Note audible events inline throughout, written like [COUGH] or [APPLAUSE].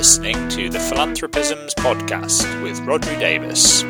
listening to the Philanthropisms podcast with Rhodri Davies.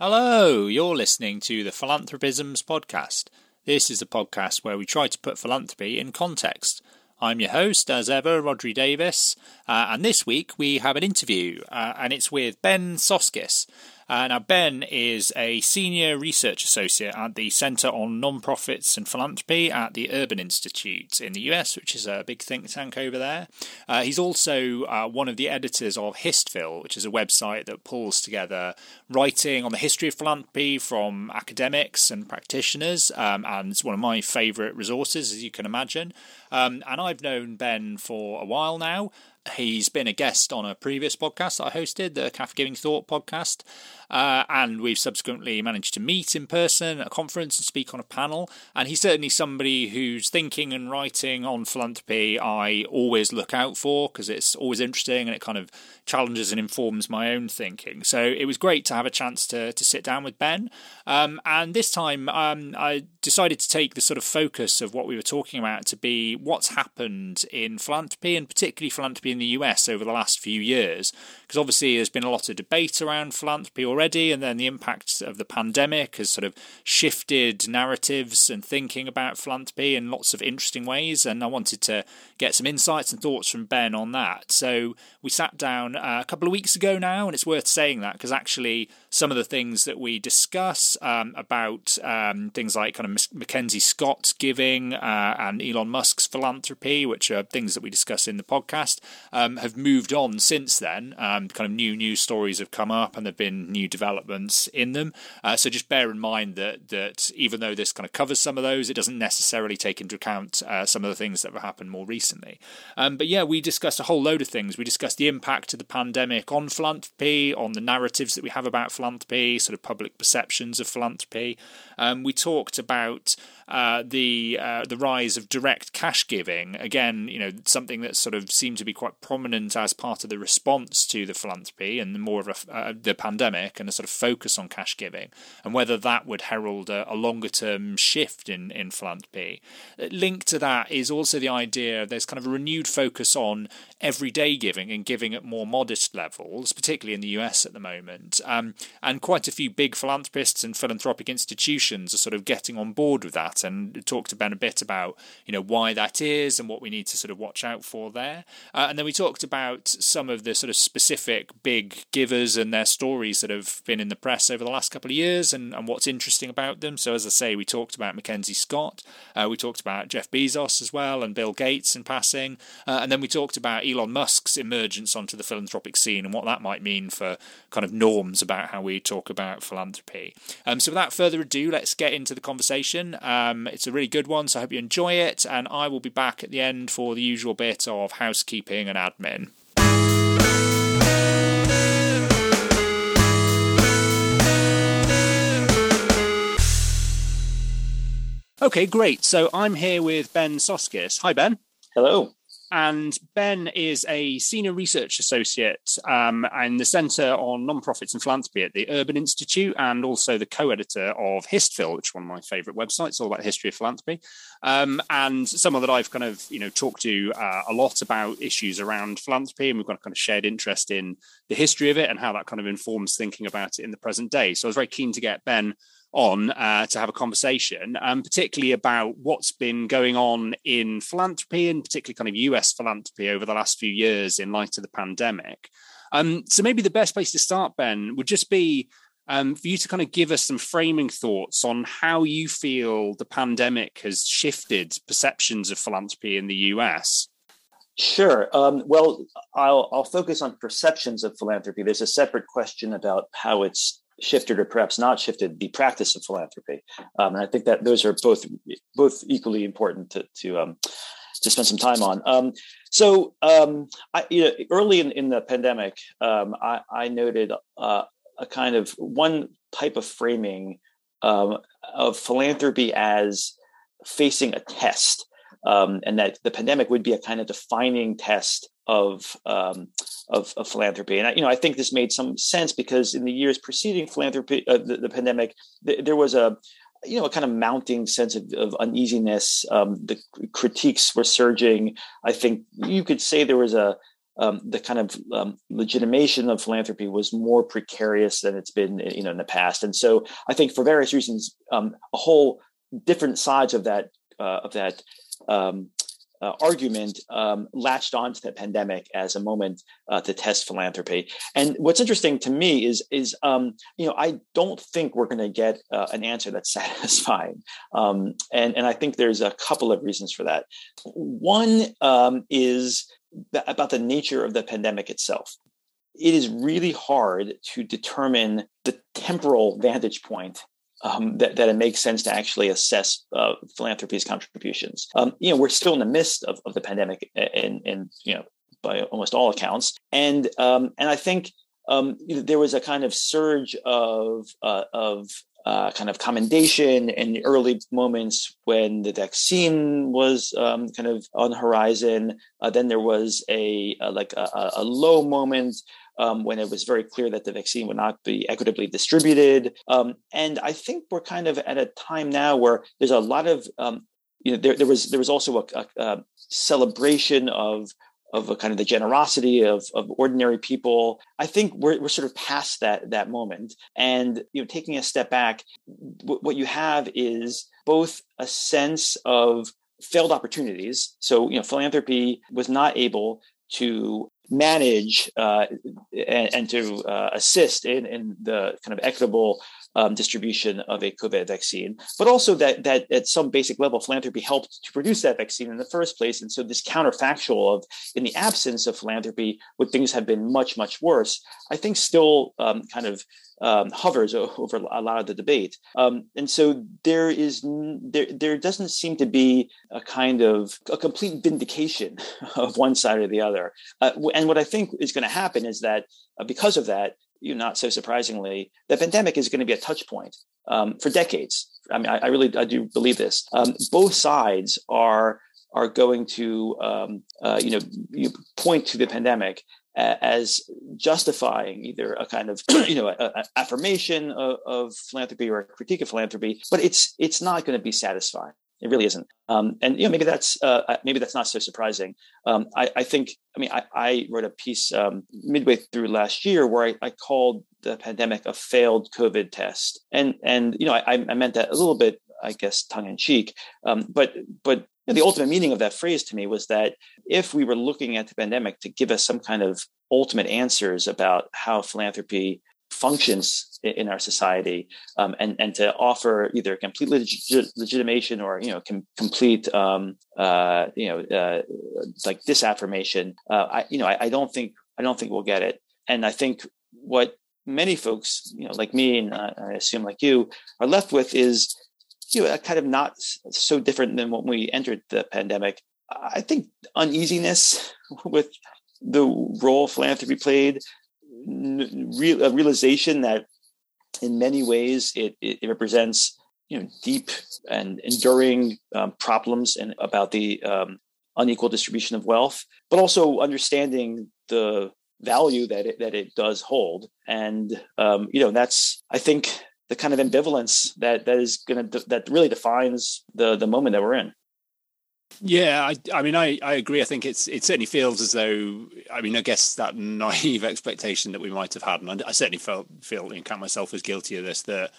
Hello, you're listening to the Philanthropisms podcast. This is a podcast where we try to put philanthropy in context. I'm your host, as ever, Rhodri Davies, uh, and this week we have an interview, uh, and it's with Ben Soskis. Uh, now, Ben is a senior research associate at the Centre on Nonprofits and Philanthropy at the Urban Institute in the US, which is a big think tank over there. Uh, he's also uh, one of the editors of HistPhil, which is a website that pulls together writing on the history of philanthropy from academics and practitioners, um, and it's one of my favourite resources, as you can imagine. Um, and I've known Ben for a while now. He's been a guest on a previous podcast that I hosted, the CAF Giving Thought podcast. Uh, and we've subsequently managed to meet in person at a conference and speak on a panel. And he's certainly somebody whose thinking and writing on philanthropy I always look out for because it's always interesting and it kind of challenges and informs my own thinking. So it was great to have a chance to, to sit down with Ben. Um, and this time um, I decided to take the sort of focus of what we were talking about to be what's happened in philanthropy and particularly philanthropy in the US over the last few years. Because obviously there's been a lot of debate around philanthropy already, and then the impact of the pandemic has sort of shifted narratives and thinking about philanthropy in lots of interesting ways. And I wanted to get some insights and thoughts from Ben on that. So we sat down uh, a couple of weeks ago now, and it's worth saying that because actually some of the things that we discuss um, about um, things like kind of Mackenzie Scott giving uh, and Elon Musk's philanthropy, which are things that we discuss in the podcast, um, have moved on since then. Um, kind of new news stories have come up, and there've been new developments in them. Uh, so just bear in mind that that even though this kind of covers some of those, it doesn't necessarily take into account uh, some of the things that have happened more recently. Um, but yeah, we discussed a whole load of things. We discussed the impact of the pandemic on philanthropy, on the narratives that we have about philanthropy, sort of public perceptions of philanthropy. Um, we talked about uh, the uh, the rise of direct cash giving. Again, you know, something that sort of seemed to be quite prominent as part of the response to the philanthropy and more of a, uh, the pandemic and a sort of focus on cash giving, and whether that would herald a, a longer term shift in in philanthropy. Linked to that is also the idea there's kind of a renewed focus on everyday giving and giving at more modest levels, particularly in the US at the moment. Um, and quite a few big philanthropists and philanthropic institutions are sort of getting on board with that and talked to Ben a bit about you know why that is and what we need to sort of watch out for there. Uh, and then we talked about some of the sort of specific big givers and their stories that have been in the press over the last couple of years and, and what's interesting about them. So as I say, we talked about Mackenzie Scott, uh, we talked about Jeff Bezos as well and Bill Gates in passing, uh, and then we talked about Elon Musk's emergence onto the philanthropic scene and what that might mean for kind of norms about how we talk about philanthropy. Um, so without further ado, let's get into the conversation. Um, it's a really good one, so I hope you enjoy it. And I will be back at the end for the usual bit of housekeeping and admin. Okay, great. So I'm here with Ben Soskis. Hi, Ben. Hello. And Ben is a senior research associate um, in the Centre on Nonprofits and Philanthropy at the Urban Institute, and also the co-editor of HistPhil, which is one of my favourite websites, all about the history of philanthropy, um, and someone that I've kind of you know talked to uh, a lot about issues around philanthropy, and we've got a kind of shared interest in the history of it and how that kind of informs thinking about it in the present day. So I was very keen to get Ben on uh, to have a conversation, um, particularly about what's been going on in philanthropy and particularly kind of US philanthropy over the last few years in light of the pandemic. Um, so maybe the best place to start, Ben, would just be um, for you to kind of give us some framing thoughts on how you feel the pandemic has shifted perceptions of philanthropy in the US. Sure. Um, well, I'll, I'll focus on perceptions of philanthropy. There's a separate question about how it's shifted or perhaps not shifted the practice of philanthropy. Um, and I think that those are both both equally important to to um, to spend some time on. Um, so, um, I, you know, early in, in the pandemic, um, I, I, noted uh, a kind of one type of framing um, of philanthropy as facing a test, um, and that the pandemic would be a kind of defining test of, um, of, of philanthropy. And I, you know, I think this made some sense because in the years preceding philanthropy, uh, the, the, pandemic, th- there was a you know a kind of mounting sense of, of uneasiness. Um, the critiques were surging. I think you could say there was a um, the kind of um, legitimation of philanthropy was more precarious than it's been you know in the past and so i think for various reasons um, a whole different sides of that uh, of that um, uh, argument um, latched onto the pandemic as a moment uh, to test philanthropy. And what's interesting to me is is um, you know I don't think we're going to get uh, an answer that's [LAUGHS] satisfying, um, and and I think there's a couple of reasons for that. One um, is about the nature of the pandemic itself. It is really hard to determine the temporal vantage point um, that, that it makes sense to actually assess uh, philanthropy's contributions. Um, you know, we're still in the midst of, of the pandemic, and you know, by almost all accounts, and um, and I think um, there was a kind of surge of uh, of uh, kind of commendation in the early moments when the vaccine was um, kind of on the horizon. Uh, then there was a, a like a, a, low moment um, when it was very clear that the vaccine would not be equitably distributed. Um, and I think we're kind of at a time now where there's a lot of um, you know there, there was there was also a, a celebration of of a kind of the generosity of, of ordinary people. I think we're, we're sort of past that that moment. And you know, taking a step back, w- what you have is both a sense of failed opportunities. So you know, philanthropy was not able to manage uh, and, and, to uh, assist in, in the kind of equitable um, distribution of a COVID vaccine, but also that that at some basic level, philanthropy helped to produce that vaccine in the first place. And so this counterfactual of in the absence of philanthropy, would things have been much much worse? I think still um, kind of um, hovers over a lot of the debate. Um, and so there is there there doesn't seem to be a kind of a complete vindication [LAUGHS] of one side or the other. Uh, and what I think is going to happen is that uh, because of that, you know, not so surprisingly, the pandemic is going to be a touch point um, for decades. I mean, I, I, really I do believe this. Um, both sides are are going to um, uh, you know you point to the pandemic as justifying either a kind of [CLEARS THROAT] you know a, a affirmation of, of, philanthropy or a critique of philanthropy, but it's it's not going to be satisfying. It really isn't. Um, and you know maybe that's uh, maybe that's not so surprising. Um, I, I, think I mean I, I wrote a piece um, midway through last year where I, I, called the pandemic a failed COVID test, and and you know I, I meant that a little bit I guess tongue in cheek, um, but but know, the ultimate meaning of that phrase to me was that if we were looking at the pandemic to give us some kind of ultimate answers about how philanthropy functions in our society um, and and to offer either complete leg- legitimation or you know com- complete um, uh, you know uh, like disaffirmation uh, I you know I, I, don't think I don't think we'll get it and I think what many folks you know like me and I assume like you are left with is you know, kind of not so different than when we entered the pandemic. I think uneasiness [LAUGHS] with the role philanthropy played, real, a realization that in many ways it, it, represents you know deep and enduring um, problems and about the um, unequal distribution of wealth, but also understanding the value that it that it does hold, and um, you know that's I think the kind of ambivalence that that is going to that really defines the the moment that we're in. Yeah, I, I mean, I, I agree. I think it's it certainly feels as though I mean, I guess that [LAUGHS] naive expectation that we might have had, and I, certainly felt feel and count myself as guilty of this. That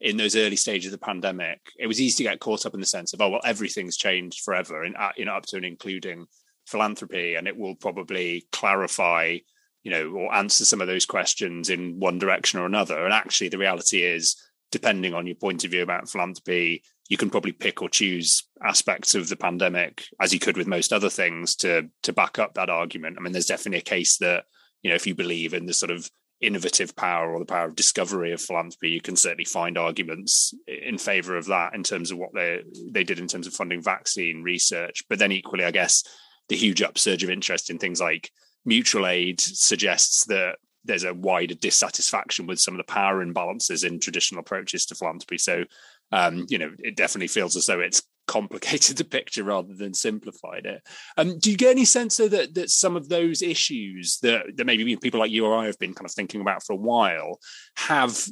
in those early stages of the pandemic, it was easy to get caught up in the sense of oh well, everything's changed forever, and uh, you know up to and including philanthropy, and it will probably clarify you know, or answer some of those questions in one direction or another. And actually, the reality is, depending on your point of view about philanthropy, you can probably pick or choose aspects of the pandemic, as you could with most other things, to to back up that argument. I mean, there's definitely a case that you know, if you believe in the sort of innovative power or the power of discovery of philanthropy, you can certainly find arguments in favor of that in terms of what they they did in terms of funding vaccine research. But then equally, I guess the huge upsurge of interest in things like mutual aid suggests that there's a wider dissatisfaction with some of the power imbalances in traditional approaches to philanthropy. So, um, you know, it definitely feels as though it's [LAUGHS] complicated the picture rather than simplified it. Um, do you get any sense that that some of those issues that that maybe people like you or I have been kind of thinking about for a while have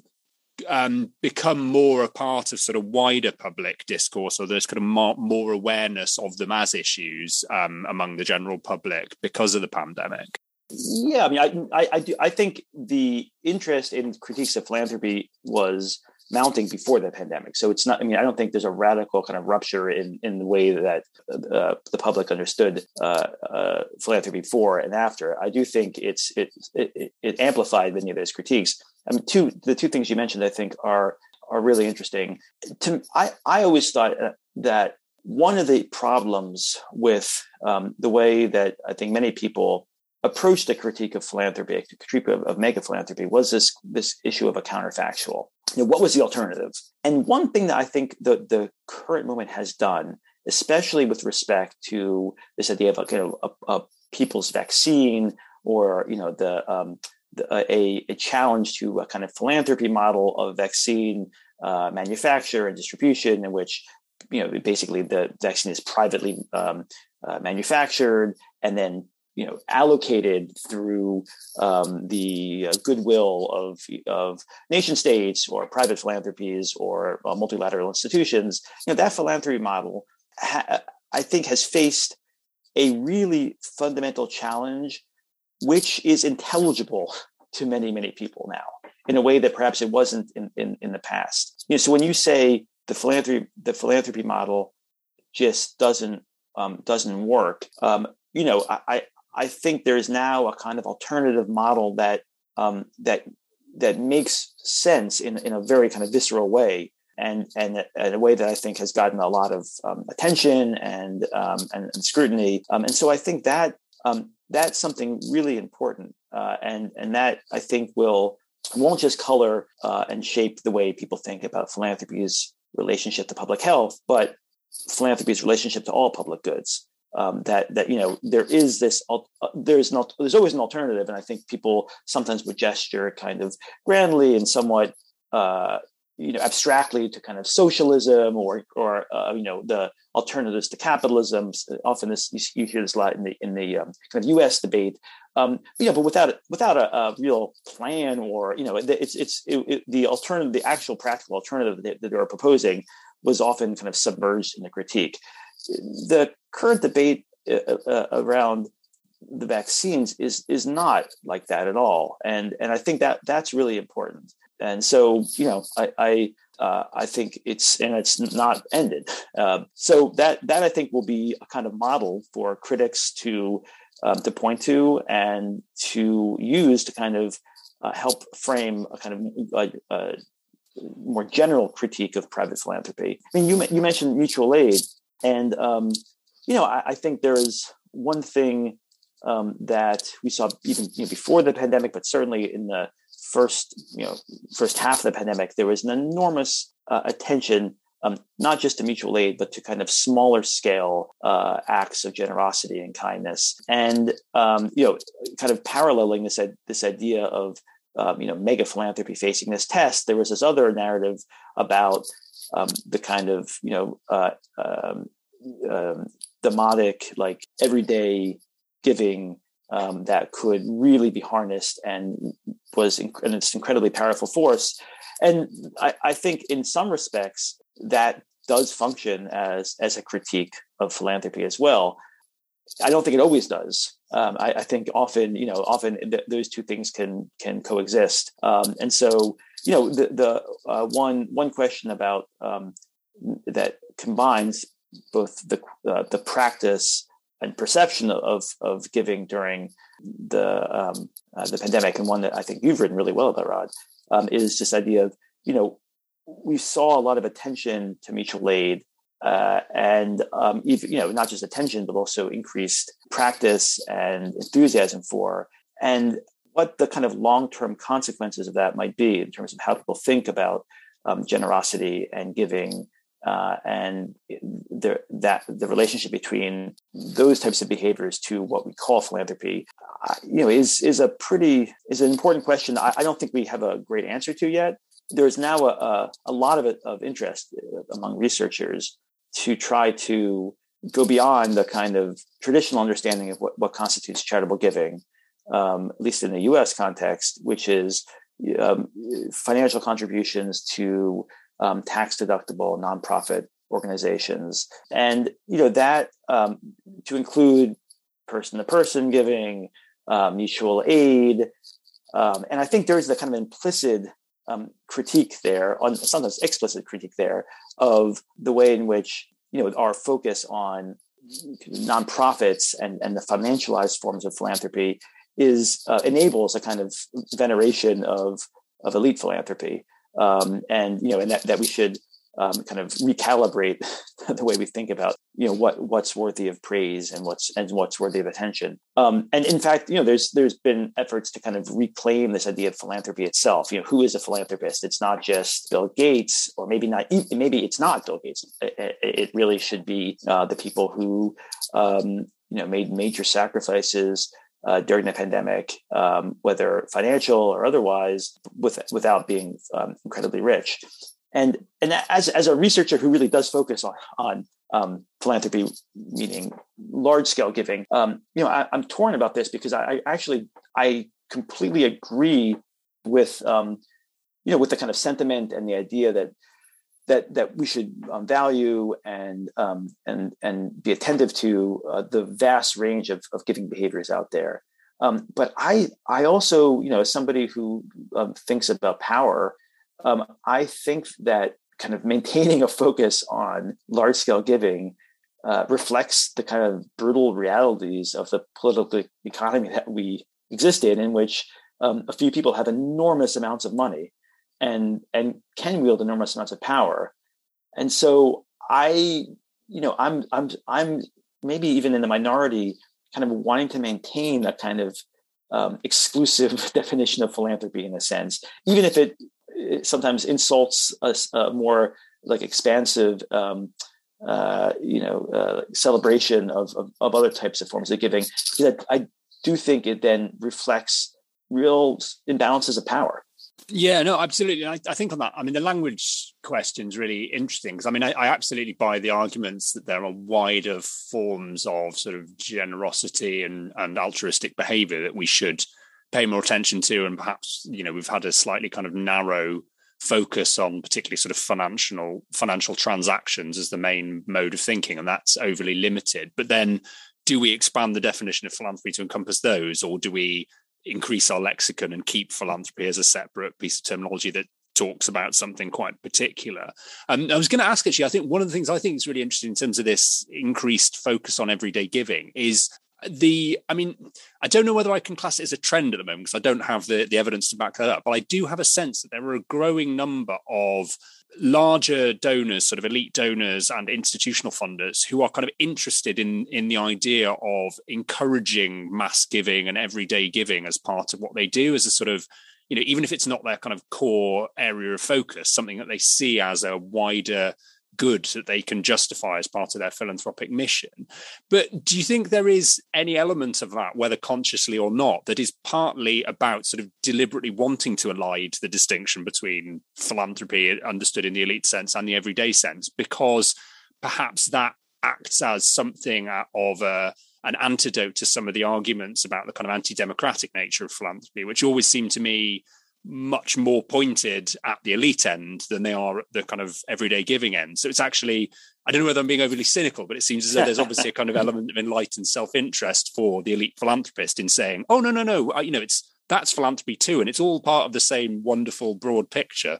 um, become more a part of sort of wider public discourse, or there's kind of more, more awareness of them as issues um, among the general public because of the pandemic? Yeah, I mean, I, I, I, do, I think the interest in critiques of philanthropy was mounting before the pandemic. So it's not. I mean, I don't think there's a radical kind of rupture in in the way that uh, the public understood uh, uh, philanthropy before and after. I do think it's it, it, it amplified many of those critiques. I mean, two the two things you mentioned, I think, are are really interesting. To I I always thought uh, that one of the problems with um, the way that I think many people approached the critique of philanthropy, critique of, of mega philanthropy, was this this issue of a counterfactual. You know, what was the alternative? And one thing that I think the the current moment has done, especially with respect to this idea of a, a, a people's vaccine or you know the, um, the a, a challenge to a kind of philanthropy model of vaccine uh, manufacture and distribution, in which you know basically the vaccine is privately um, uh, manufactured and then you know allocated through um, the uh, goodwill of of nation states or private philanthropies or uh, multilateral institutions you know that philanthropy model ha- i think has faced a really fundamental challenge which is intelligible to many many people now in a way that perhaps it wasn't in in, in the past. You know so when you say the philanthropy the philanthropy model just doesn't um, doesn't work um, you know I, I think there's now a kind of alternative model that um, that that makes sense in in a very kind of visceral way, and and, and a way that I think has gotten a lot of um, attention and, um, and, and scrutiny. Um, and so I think that um, that's something really important, uh, and and that I think will won't just color uh, and shape the way people think about philanthropy's relationship to public health, but philanthropy's relationship to all public goods um, that that you know there is this uh, there's not there's always an alternative, and I think people sometimes would gesture kind of grandly and somewhat uh, you know abstractly to kind of socialism or or uh, you know the alternatives to capitalism. Often this you hear this a lot in the in the um, kind of U.S. debate. Um, you know, but without without a, a, real plan or you know, it's it's it, it, the alternative, the actual practical alternative that, that they were proposing was often kind of submerged in the critique the current debate uh, uh, around the vaccines is is not like that at all, and and I think that that's really important. And so you know, I I, uh, I think it's and it's not ended. Uh, so that that I think will be a kind of model for critics to um, to point to and to use to kind of uh, help frame a kind of uh, more general critique of private philanthropy. I mean, you you mentioned mutual aid, and um, you know, I, I, think there is one thing um, that we saw even you know, before the pandemic, but certainly in the first you know first half of the pandemic, there was an enormous uh, attention. Um, not just to mutual aid, but to kind of smaller scale uh, acts of generosity and kindness, and um, you know, kind of paralleling this this idea of um, you know mega philanthropy facing this test. There was this other narrative about um, the kind of you know uh, um, um, demonic like everyday giving um, that could really be harnessed and was inc- and it's an incredibly powerful force. And I, I, think in some respects that does function as as a critique of philanthropy as well. I don't think it always does. Um, I, I, think often you know often th- those two things can can coexist. Um, and so you know the the uh, one one question about um, that combines both the uh, the practice and perception of of giving during the um, uh, the pandemic, and one that I think you've written really well about, Rod, um, is this idea of you know we saw a lot of attention to mutual aid. Uh, and um, you know, not just attention, but also increased practice and enthusiasm for. And what the kind of long-term consequences of that might be in terms of how people think about um, generosity and giving uh, and the, that the relationship between those types of behaviors to what we call philanthropy, uh, you know, is is a pretty is an important question. I, I, don't think we have a great answer to yet. There's now a, a, a lot of, of interest uh, among researchers to try to go beyond the kind of traditional understanding of what, what constitutes charitable giving, um, at least in the U.S. context, which is um, financial contributions to um, tax deductible nonprofit organizations, and you know that um, to include person to person giving, uh, mutual aid, um, and I think there's the kind of implicit um, critique there, on sometimes explicit critique there, of the way in which you know our focus on nonprofits and and the financialized forms of philanthropy is uh, enables a kind of veneration of of elite philanthropy, um, and you know, and that, that we should um, kind of recalibrate [LAUGHS] the way we think about you know what what's worthy of praise and what's and what's worthy of attention. Um, and in fact, you know, there's there's been efforts to kind of reclaim this idea of philanthropy itself. You know, who is a philanthropist? It's not just Bill Gates, or maybe not. Maybe it's not Bill Gates. It, it really should be uh, the people who um, you know made major sacrifices uh, during the pandemic, um, whether financial or otherwise, with, without being um, incredibly rich. And and as as a researcher who really does focus on on um, philanthropy, meaning large scale giving, um, you know, I, am torn about this because I, I, actually I completely agree with um, you know with the kind of sentiment and the idea that that that we should um, value and um, and and be attentive to uh, the vast range of, of giving behaviors out there. Um, but I I also you know as somebody who um, thinks about power, um, I think that kind of maintaining a focus on large scale giving uh, reflects the kind of brutal realities of the political economy that we exist in, in which um, a few people have enormous amounts of money and and can wield enormous amounts of power. And so I, you know, I'm I'm I'm maybe even in the minority, kind of wanting to maintain that kind of um, exclusive [LAUGHS] definition of philanthropy in a sense, even if it, it sometimes insults a, a, more like expansive, um, uh, you know, uh, celebration of, of, of other types of forms of giving. Because I, I do think it then reflects real imbalances of power. Yeah, no, absolutely. I, I, think on that, I mean, the language question is really interesting because I mean, I, I, absolutely buy the arguments that there are wider forms of sort of generosity and, and altruistic behavior that we should pay more attention to. And perhaps, you know, we've had a slightly kind of narrow focus on particularly sort of financial financial transactions as the main mode of thinking, and that's overly limited. But then do we expand the definition of philanthropy to encompass those, or do we increase our lexicon and keep philanthropy as a separate piece of terminology that talks about something quite particular. Um, I was going to ask actually, I think one of the things I think is really interesting in terms of this increased focus on everyday giving is the i mean i don't know whether i can class it as a trend at the moment because i don't have the, the evidence to back that up but i do have a sense that there are a growing number of larger donors, sort of elite donors and institutional funders who are kind of interested in in the idea of encouraging mass giving and everyday giving as part of what they do as a sort of you know even if it's not their kind of core area of focus something that they see as a wider good that they can justify as part of their philanthropic mission. But do you think there is any element of that, whether consciously or not, that is partly about sort of deliberately wanting to elide the distinction between philanthropy understood in the elite sense and the everyday sense, because perhaps that acts as something of a an antidote to some of the arguments about the kind of anti-democratic nature of philanthropy, which always seem to me much more pointed at the elite end than they are at the kind of everyday giving end. So it's actually, I don't know whether I'm being overly cynical, but it seems as though there's obviously a kind of [LAUGHS] element of enlightened self-interest for the elite philanthropist in saying, "Oh no, no, no, I, you know, it's that's philanthropy too, and it's all part of the same wonderful broad picture."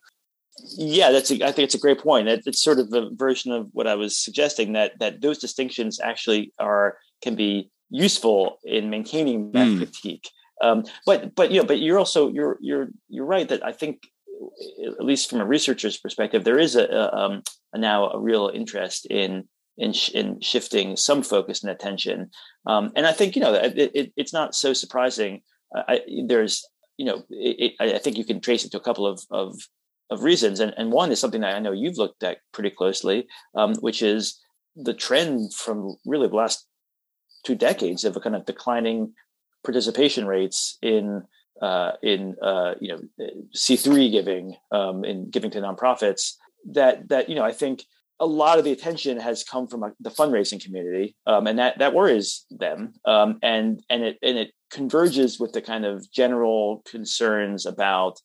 Yeah, that's. A, I think it's a great point. It's sort of a version of what I was suggesting that that those distinctions actually are can be useful in maintaining that mm. critique. Um, but but you know, but you're also you're you're you're right that I think at least from a researcher's perspective, there is a, a, um, a now a real interest in in, sh- in shifting some focus and attention. Um, and I think you know it, it, it's not so surprising. I, there's you know it, I think you can trace it to a couple of of, of reasons, and and one is something that I know you've looked at pretty closely, um, which is the trend from really the last two decades of a kind of declining participation rates in uh, in uh, you know C three giving um, in giving to nonprofits that that you know I think a lot of the attention has come from the fundraising community, um, and that that worries them. Um, and and it and it converges with the kind of general concerns about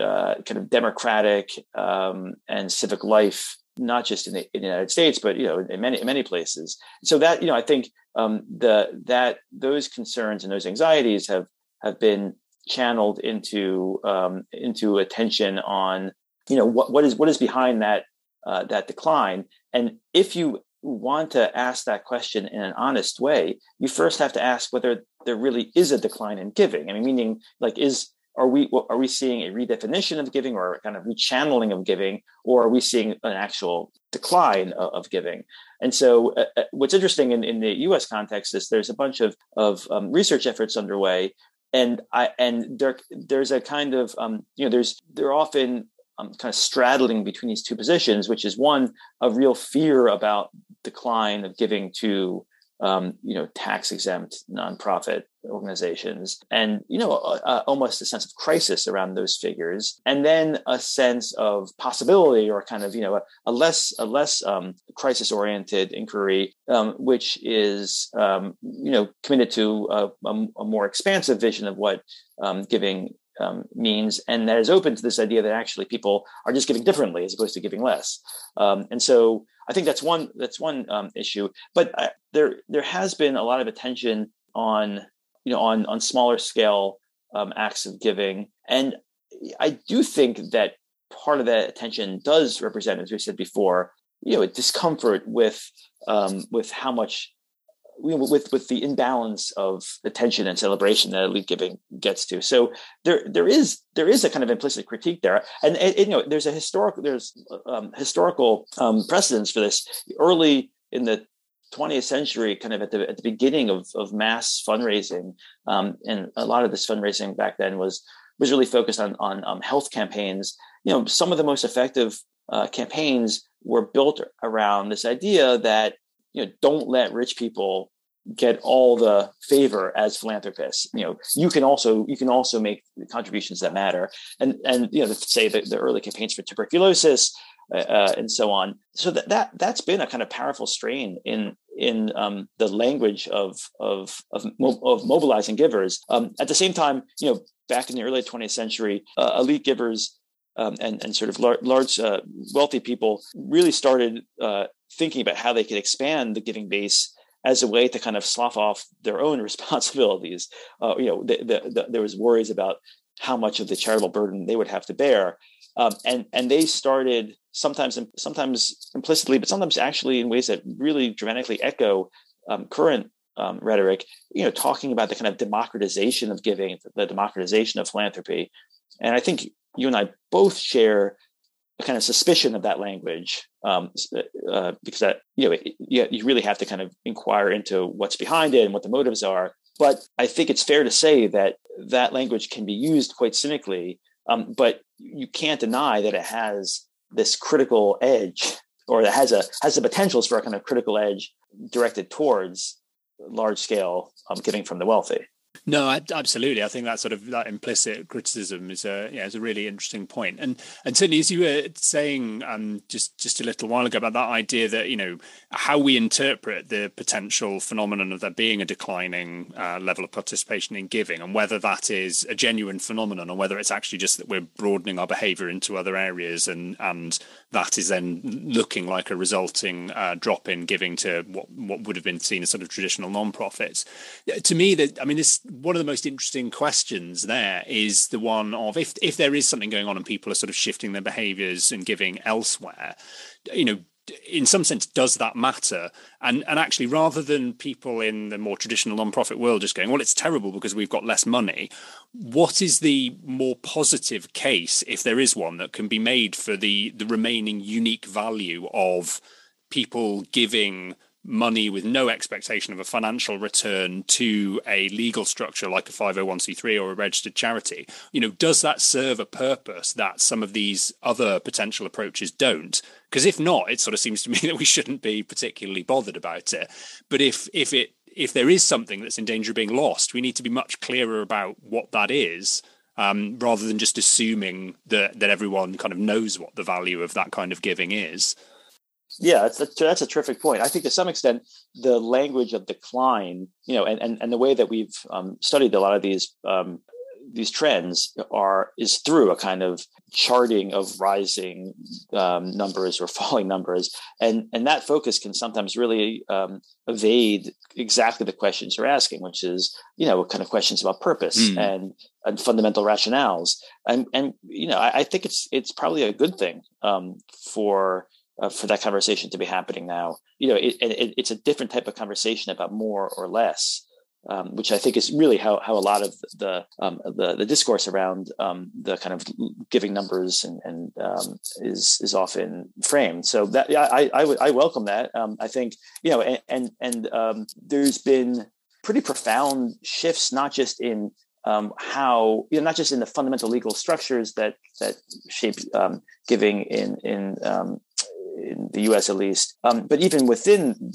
uh, kind of democratic um, and civic life, not just in the, in the, United States, but you know in many many places. So that you know, I think um, the that those concerns and those anxieties have have been channeled into um, into attention on you know what what is what is behind that uh, that decline, and if you want to ask that question in an honest way, you first have to ask whether there really is a decline in giving. I mean, meaning like is are we are we seeing a redefinition of giving or kind of rechanneling of giving, or are we seeing an actual decline of, giving? And so, uh, uh what's interesting in, in the U.S. context is there's a bunch of of um, research efforts underway, and I and there there's a kind of um, you know there's there are often um, kind of straddling between these two positions, which is one a real fear about decline of giving to um, you know tax exempt nonprofit organizations, and you know almost a sense of crisis around those figures, and then a sense of possibility or kind of you know a, a less a less um, crisis oriented inquiry, um, which is um, you know committed to a, a, a, more expansive vision of what um, giving um, means, and that is open to this idea that actually people are just giving differently as opposed to giving less. Um, and so I think that's one that's one um, issue. But uh, there there has been a lot of attention on you know on on smaller scale um, acts of giving, and I do think that part of that attention does represent, as we said before, you know, a discomfort with um, with how much with with the imbalance of attention and celebration that elite giving gets to. So there there is there is a kind of implicit critique there, and, and you know there's a historical there's um, historical um, precedence for this. Early in the 20th century, kind of at the at the beginning of of mass fundraising, um, and a lot of this fundraising back then was was really focused on on um, health campaigns. You know, some of the most effective uh, campaigns were built around this idea that you know, don't let rich people get all the favor as philanthropists. You know, you can also you can also make contributions that matter, and and you know, say the, the early campaigns for tuberculosis uh, uh, and so on. So that that that's been a kind of powerful strain in in um, the language of of of, of mobilizing givers. Um, at the same time, you know, back in the early 20th century, uh, elite givers um, and, and sort of lar- large, uh, wealthy people really started uh, thinking about how they could expand the giving base as a way to kind of slough off their own [LAUGHS] responsibilities. Uh, you know, the, the, the, there was worries about how much of the charitable burden they would have to bear, um, and and they started sometimes sometimes implicitly, but sometimes actually in ways that really dramatically echo um, current um, rhetoric. You know, talking about the kind of democratization of giving, the democratization of philanthropy, and I think you and I both share a kind of suspicion of that language um, uh, because that you know you, you really have to kind of inquire into what's behind it and what the motives are. But i think it's fair to say that that language can be used quite cynically um, but you can't deny that it has this critical edge or that has a has the potentials for a kind of critical edge directed towards large scale um, giving from the wealthy no, absolutely. I think that sort of that implicit criticism is a yeah, is a really interesting point. And and certainly, as you were saying um, just just a little while ago about that idea that you know how we interpret the potential phenomenon of there being a declining uh, level of participation in giving, and whether that is a genuine phenomenon or whether it's actually just that we're broadening our behaviour into other areas, and and that is then looking like a resulting uh, drop in giving to what what would have been seen as sort of traditional non-profits. To me, that I mean this one of the most interesting questions there is the one of if if there is something going on and people are sort of shifting their behaviors and giving elsewhere, you know, in some sense, does that matter? And and actually, rather than people in the more traditional non-profit world just going, well, it's terrible because we've got less money. What is the more positive case, if there is one, that can be made for the the remaining unique value of people giving money with no expectation of a financial return to a legal structure like a 501c3 or a registered charity. You know does that serve a purpose that some of these other potential approaches don't? Because if not it sort of seems to me [LAUGHS] that we shouldn't be particularly bothered about it. But if if it if there is something that's in danger of being lost we need to be much clearer about what that is um, rather than just assuming that that everyone kind of knows what the value of that kind of giving is Yeah, that's a, that's a terrific point. I think to some extent, the language of decline, you know, and, and, and the way that we've um, studied a lot of these um, these trends are is through a kind of charting of rising um, numbers or [LAUGHS] falling numbers, and and that focus can sometimes really um, evade exactly the questions you're asking, which is you know what kind of questions about purpose mm. and and fundamental rationales, and and you know I, I think it's it's probably a good thing um, for uh, for that conversation to be happening now. You know, it, it, it's a different type of conversation about more or less um, which I think is really how, how a lot of the um, the, the, discourse around um, the kind of giving numbers and, and um, is is often framed. So that I, I welcome that. Um, I think you know, and and, and um, there's been pretty profound shifts, not just in how you know, not just in the fundamental legal structures that that shape giving in in in the U.S. at least, um, but even within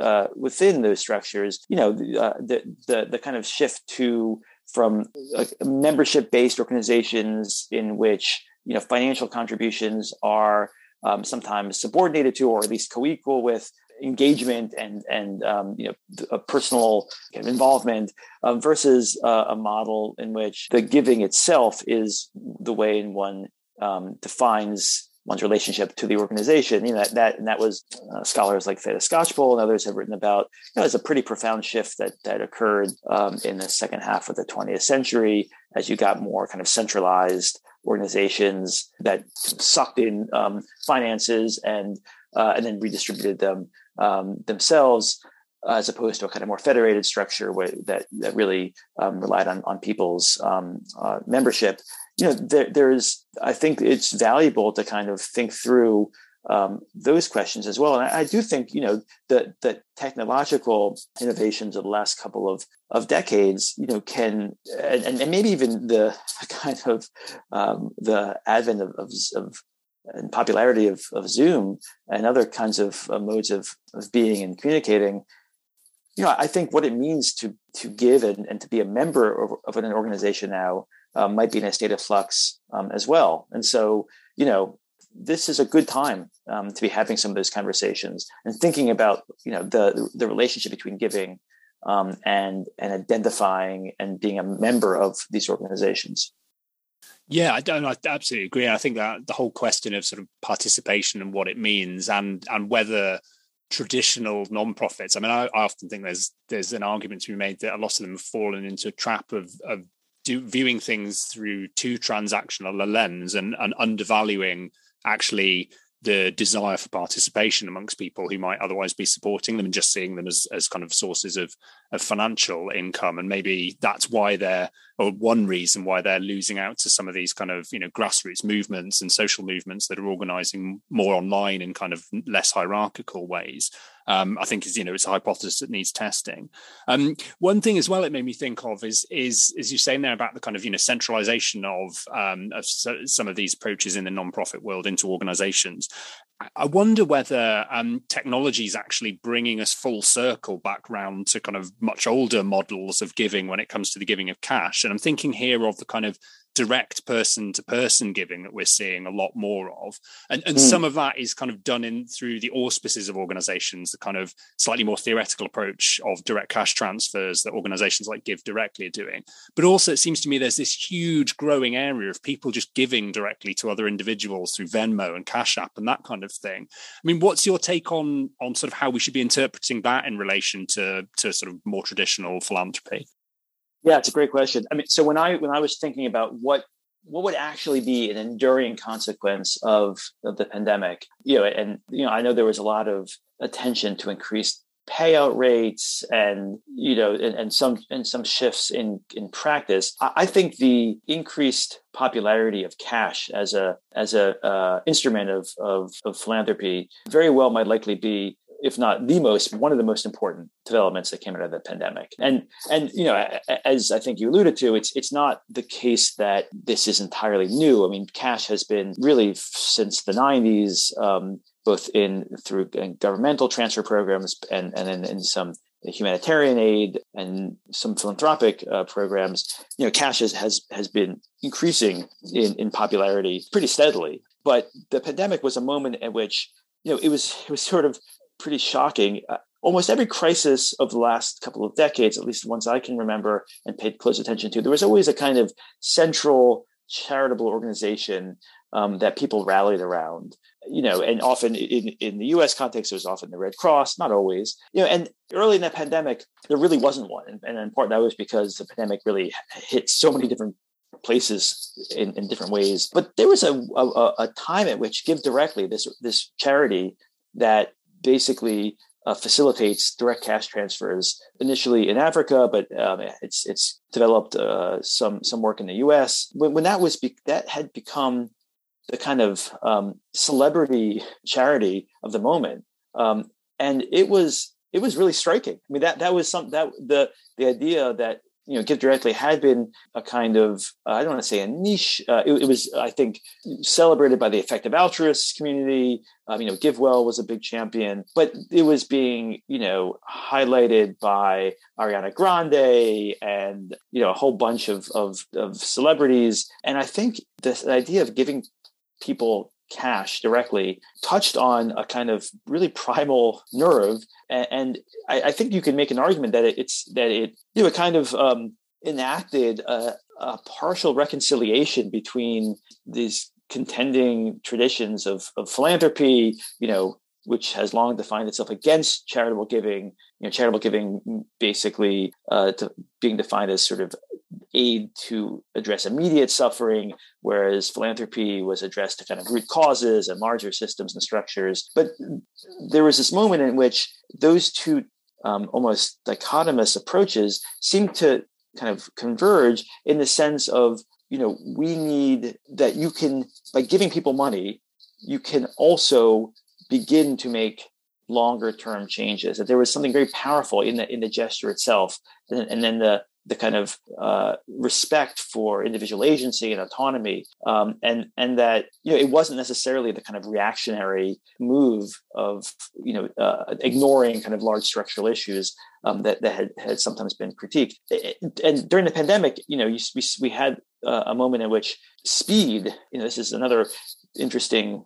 uh, within those structures, you know, the, uh, the, the the kind of shift to from uh, membership based organizations in which you know financial contributions are um, sometimes subordinated to, or at least co-equal with engagement and and um, you know personal involvement uh, versus uh, a model in which the giving itself is the way in one um, defines one's relationship to the organization. You know, that, that and that was uh, scholars like Theda Skocpol and others have written about. You know, it's a pretty profound shift that that occurred um, in the second half of the 20th century as you got more kind of centralized organizations that sucked in um, finances and uh, and then redistributed them um, themselves. as opposed to a kind of more federated structure where, that that really um, relied on on people's um, uh, membership, you know, there, there's, I think it's valuable to kind of think through um, those questions as well. And I, I, do think, you know, that the technological innovations of the last couple of, of decades, you know, can, and, and maybe even the [LAUGHS] kind of um, the advent of, of, of and popularity of, of Zoom and other kinds of uh, modes of, of being and communicating, you know, I think what it means to to give and, and to be a member of, of an organization now um, might be in a state of flux um, as well. And so, you know, this is a good time um, to be having some of those conversations and thinking about, you know, the the relationship between giving um, and and identifying and being a member of these organizations. Yeah, I don't. I absolutely agree. I think that the whole question of sort of participation and what it means, and and whether traditional non-profits. I mean, I, I, often think there's there's an argument to be made that a lot of them have fallen into a trap of of do, viewing things through too transactional a lens and, and undervaluing actually the desire for participation amongst people who might otherwise be supporting them and just seeing them as, as kind of sources of, of financial income. And maybe that's why they're, or one reason why they're losing out to some of these kind of, you know, grassroots movements and social movements that are organizing more online in kind of less hierarchical ways um, I think is you know it's a hypothesis that needs testing. Um, one thing as well it made me think of is is as you saying there about the kind of you know centralization of um, of so, some of these approaches in the nonprofit world into organizations. I wonder whether um, technology is actually bringing us full circle back round to kind of much older models of giving when it comes to the giving of cash. And I'm thinking here of the kind of direct person to person giving that we're seeing a lot more of. And and mm. some of that is kind of done in through the auspices of organizations the kind of slightly more theoretical approach of direct cash transfers that organizations like GiveDirectly are doing. But also it seems to me there's this huge growing area of people just giving directly to other individuals through Venmo and Cash App and that kind of thing. I mean what's your take on on sort of how we should be interpreting that in relation to to sort of more traditional philanthropy yeah, it's a great question. I mean, so when I when I was thinking about what what would actually be an enduring consequence of, of the pandemic, you know, and you know, I know there was a lot of attention to increase payout rates and you know and, and, some and some shifts in in practice i think the increased popularity of cash as a as a uh, instrument of, of of philanthropy very well might likely be if not the most, one of the most important developments that came out of the pandemic. And and you know, as I think you alluded to, it's it's not the case that this is entirely new. I mean, cash has been really since the '90s, um, both in through governmental transfer programs and and in, in some humanitarian aid and some philanthropic uh, programs. You know, cash has has, has been increasing in, in popularity pretty steadily. But the pandemic was a moment at which you know, it was it was sort of pretty shocking. Uh, almost every crisis of the last couple of decades, at least the ones I can remember and paid close attention to, there was always a kind of central charitable organization um, that people rallied around. You know, and often in, in the U.S. context, it was often the Red Cross, not always. You know, and early in the pandemic, there really wasn't one, and, and in part that was because the pandemic really hit so many different places in, in different ways. But there was a, a, a time at which GiveDirectly, this this charity that basically uh, facilitates direct cash transfers initially in Africa, but um, it's it's developed uh, some some work in the U.S. When, when that was be- that had become the kind of um, celebrity charity of the moment, um, and it was it was really striking. I mean that that was some that the the idea that you know, GiveDirectly had been a kind of, uh, I don't want to say a niche. Uh, it, it, was, I think, celebrated by the effective altruist community. Um, you know, GiveWell was a big champion, but it was being, you know, highlighted by Ariana Grande and, you know, a whole bunch of, of, of celebrities. And I think this idea of giving people cash directly touched on a kind of really primal nerve. And, and I, I, think you can make an argument that it, it's that it you know it kind of um, enacted a, a, partial reconciliation between these contending traditions of, of philanthropy you know which has long defined itself against charitable giving you know charitable giving basically uh, to being defined as sort of aid to address immediate suffering, whereas philanthropy was addressed to kind of root causes and larger systems and structures. But there was this moment in which those two um, almost dichotomous approaches seemed to kind of converge in the sense of, you know, we need that you can, by giving people money, you can also begin to make longer term changes that there was something very powerful in the in the gesture itself and, and then the the kind of uh, respect for individual agency and autonomy, um, and and that you know it wasn't necessarily the kind of reactionary move of you know uh, ignoring kind of large structural issues um, that that had, had sometimes been critiqued. And during the pandemic, you know, you, we we had uh, a moment in which speed. You know, this is another interesting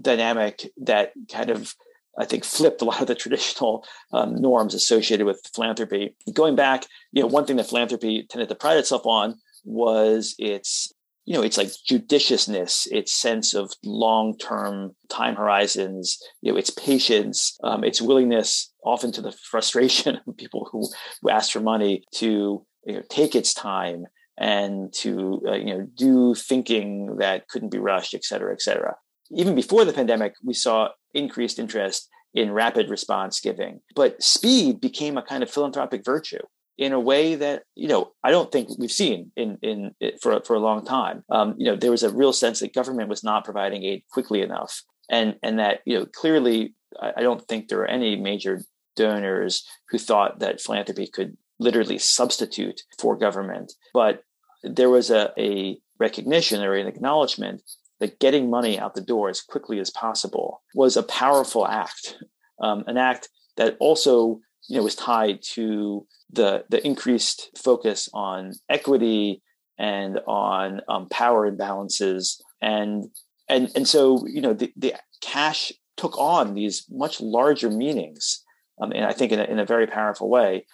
dynamic that kind of I think flipped a lot of the [LAUGHS] traditional um, norms associated with philanthropy. Going back, you know, one thing that philanthropy tended to pride itself on was its, you know, it's like judiciousness, its sense of long-term time horizons, you know, its patience, um, its willingness, often to the frustration of people who, who ask for money, to you know, take its time and to uh, you know do thinking that couldn't be rushed, et cetera, et cetera even before the pandemic, we saw increased interest in rapid response giving. But speed became a kind of philanthropic virtue in a way that you know I don't think we've seen in in for for a long time. Um, you know, there was a real sense that government was not providing aid quickly enough, and and that you know clearly I, I don't think there are any major donors who thought that philanthropy could literally substitute for government, but there was a, a recognition or an acknowledgement that getting money out the door as quickly as possible was a powerful act, um, an act that also you know was tied to the the increased focus on equity and on um, power imbalances. And and and so you know the, the cash took on these much larger meanings um, and I think in a, in a very powerful way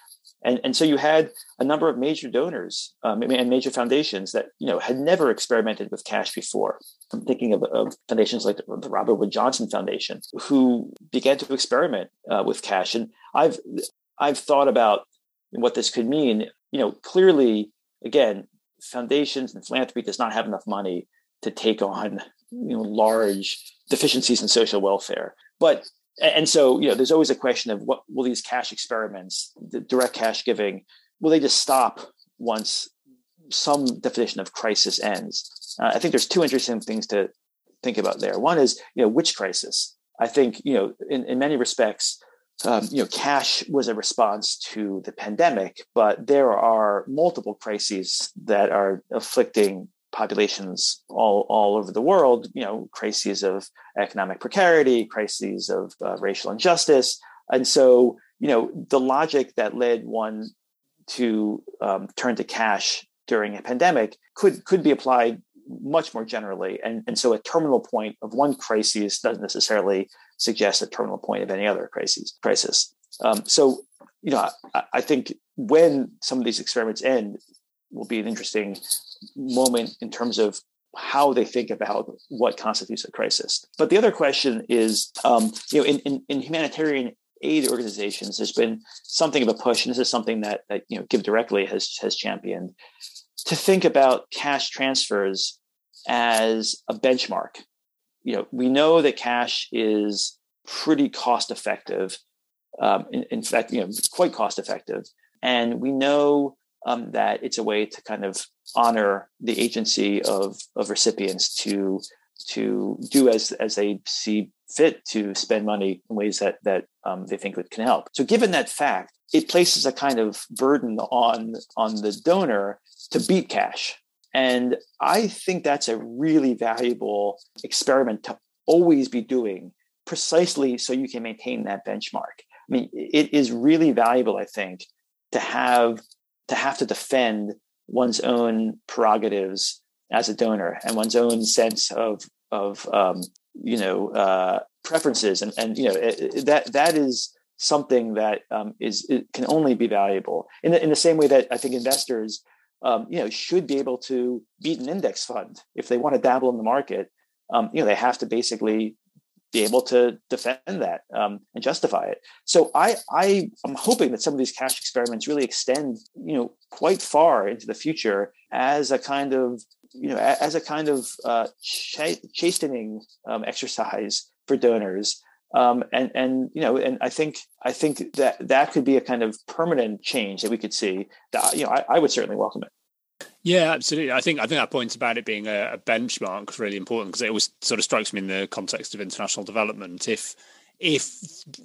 and, and so you had a number of major donors um, and major foundations that you know had never experimented with cash before. I'm thinking of, of foundations like the, Robert Wood Johnson Foundation, who began to experiment uh, with cash. And I've I've thought about what this could mean. You know, clearly, again, foundations and philanthropy does not have enough money to take on you know large deficiencies in social welfare. But and so you know there's always a question of what will these cash experiments the direct cash giving will they just stop once some definition of crisis ends? Uh, i think there's two interesting things to think about there. One is you know which crisis? I think you know in, in many respects um, you know cash was a response to the pandemic but there are multiple crises that are afflicting populations all, all over the world, you know, crises of economic precarity, crises of uh, racial injustice. And so, you know, the logic that led one to um, turn to cash during a pandemic could could be applied much more generally. And, and so a terminal point of one crisis doesn't necessarily suggest a terminal point of any other crisis. crisis. Um, so, you know, I, I think when some of these experiments end will be an interesting moment in terms of how they think about what constitutes a crisis. But the other question is, um, you know, in, in, in, humanitarian aid organizations, there's been something of a push, and this is something that, that you know, GiveDirectly has has championed, to think about cash transfers as a benchmark. You know, we know that cash is pretty cost effective. Um, in, in, fact, you know, quite cost effective, and we know um, that it's a way to kind of honor the agency of of recipients to to do as as they see fit to spend money in ways that that um, they think can help. So, given that fact, it places a kind of burden on on the donor to beat cash. And I think that's a really valuable experiment to always be doing precisely so you can maintain that benchmark. I mean, it is really valuable, I think, to have to have to defend one's own prerogatives as a donor and one's own sense of of um, you know uh, preferences and and you know it, that that is something that um, is it can only be valuable in the, in the same way that I think investors um, you know, should be able to beat an index fund if they want to dabble in the market. Um, you know, they have to basically be able to defend that um, and justify it. So I, I am hoping that some of these cash experiments really extend, you know, quite far into the future as a kind of, you know, as a kind of uh, ch- chastening um, exercise for donors um, and and you know, and I think I think that that could be a kind of permanent change that we could see. That you know, I, I would certainly welcome it. Yeah, absolutely. I think I think that point about it being a, a benchmark is really important because it always sort of strikes me in the context of international development. If if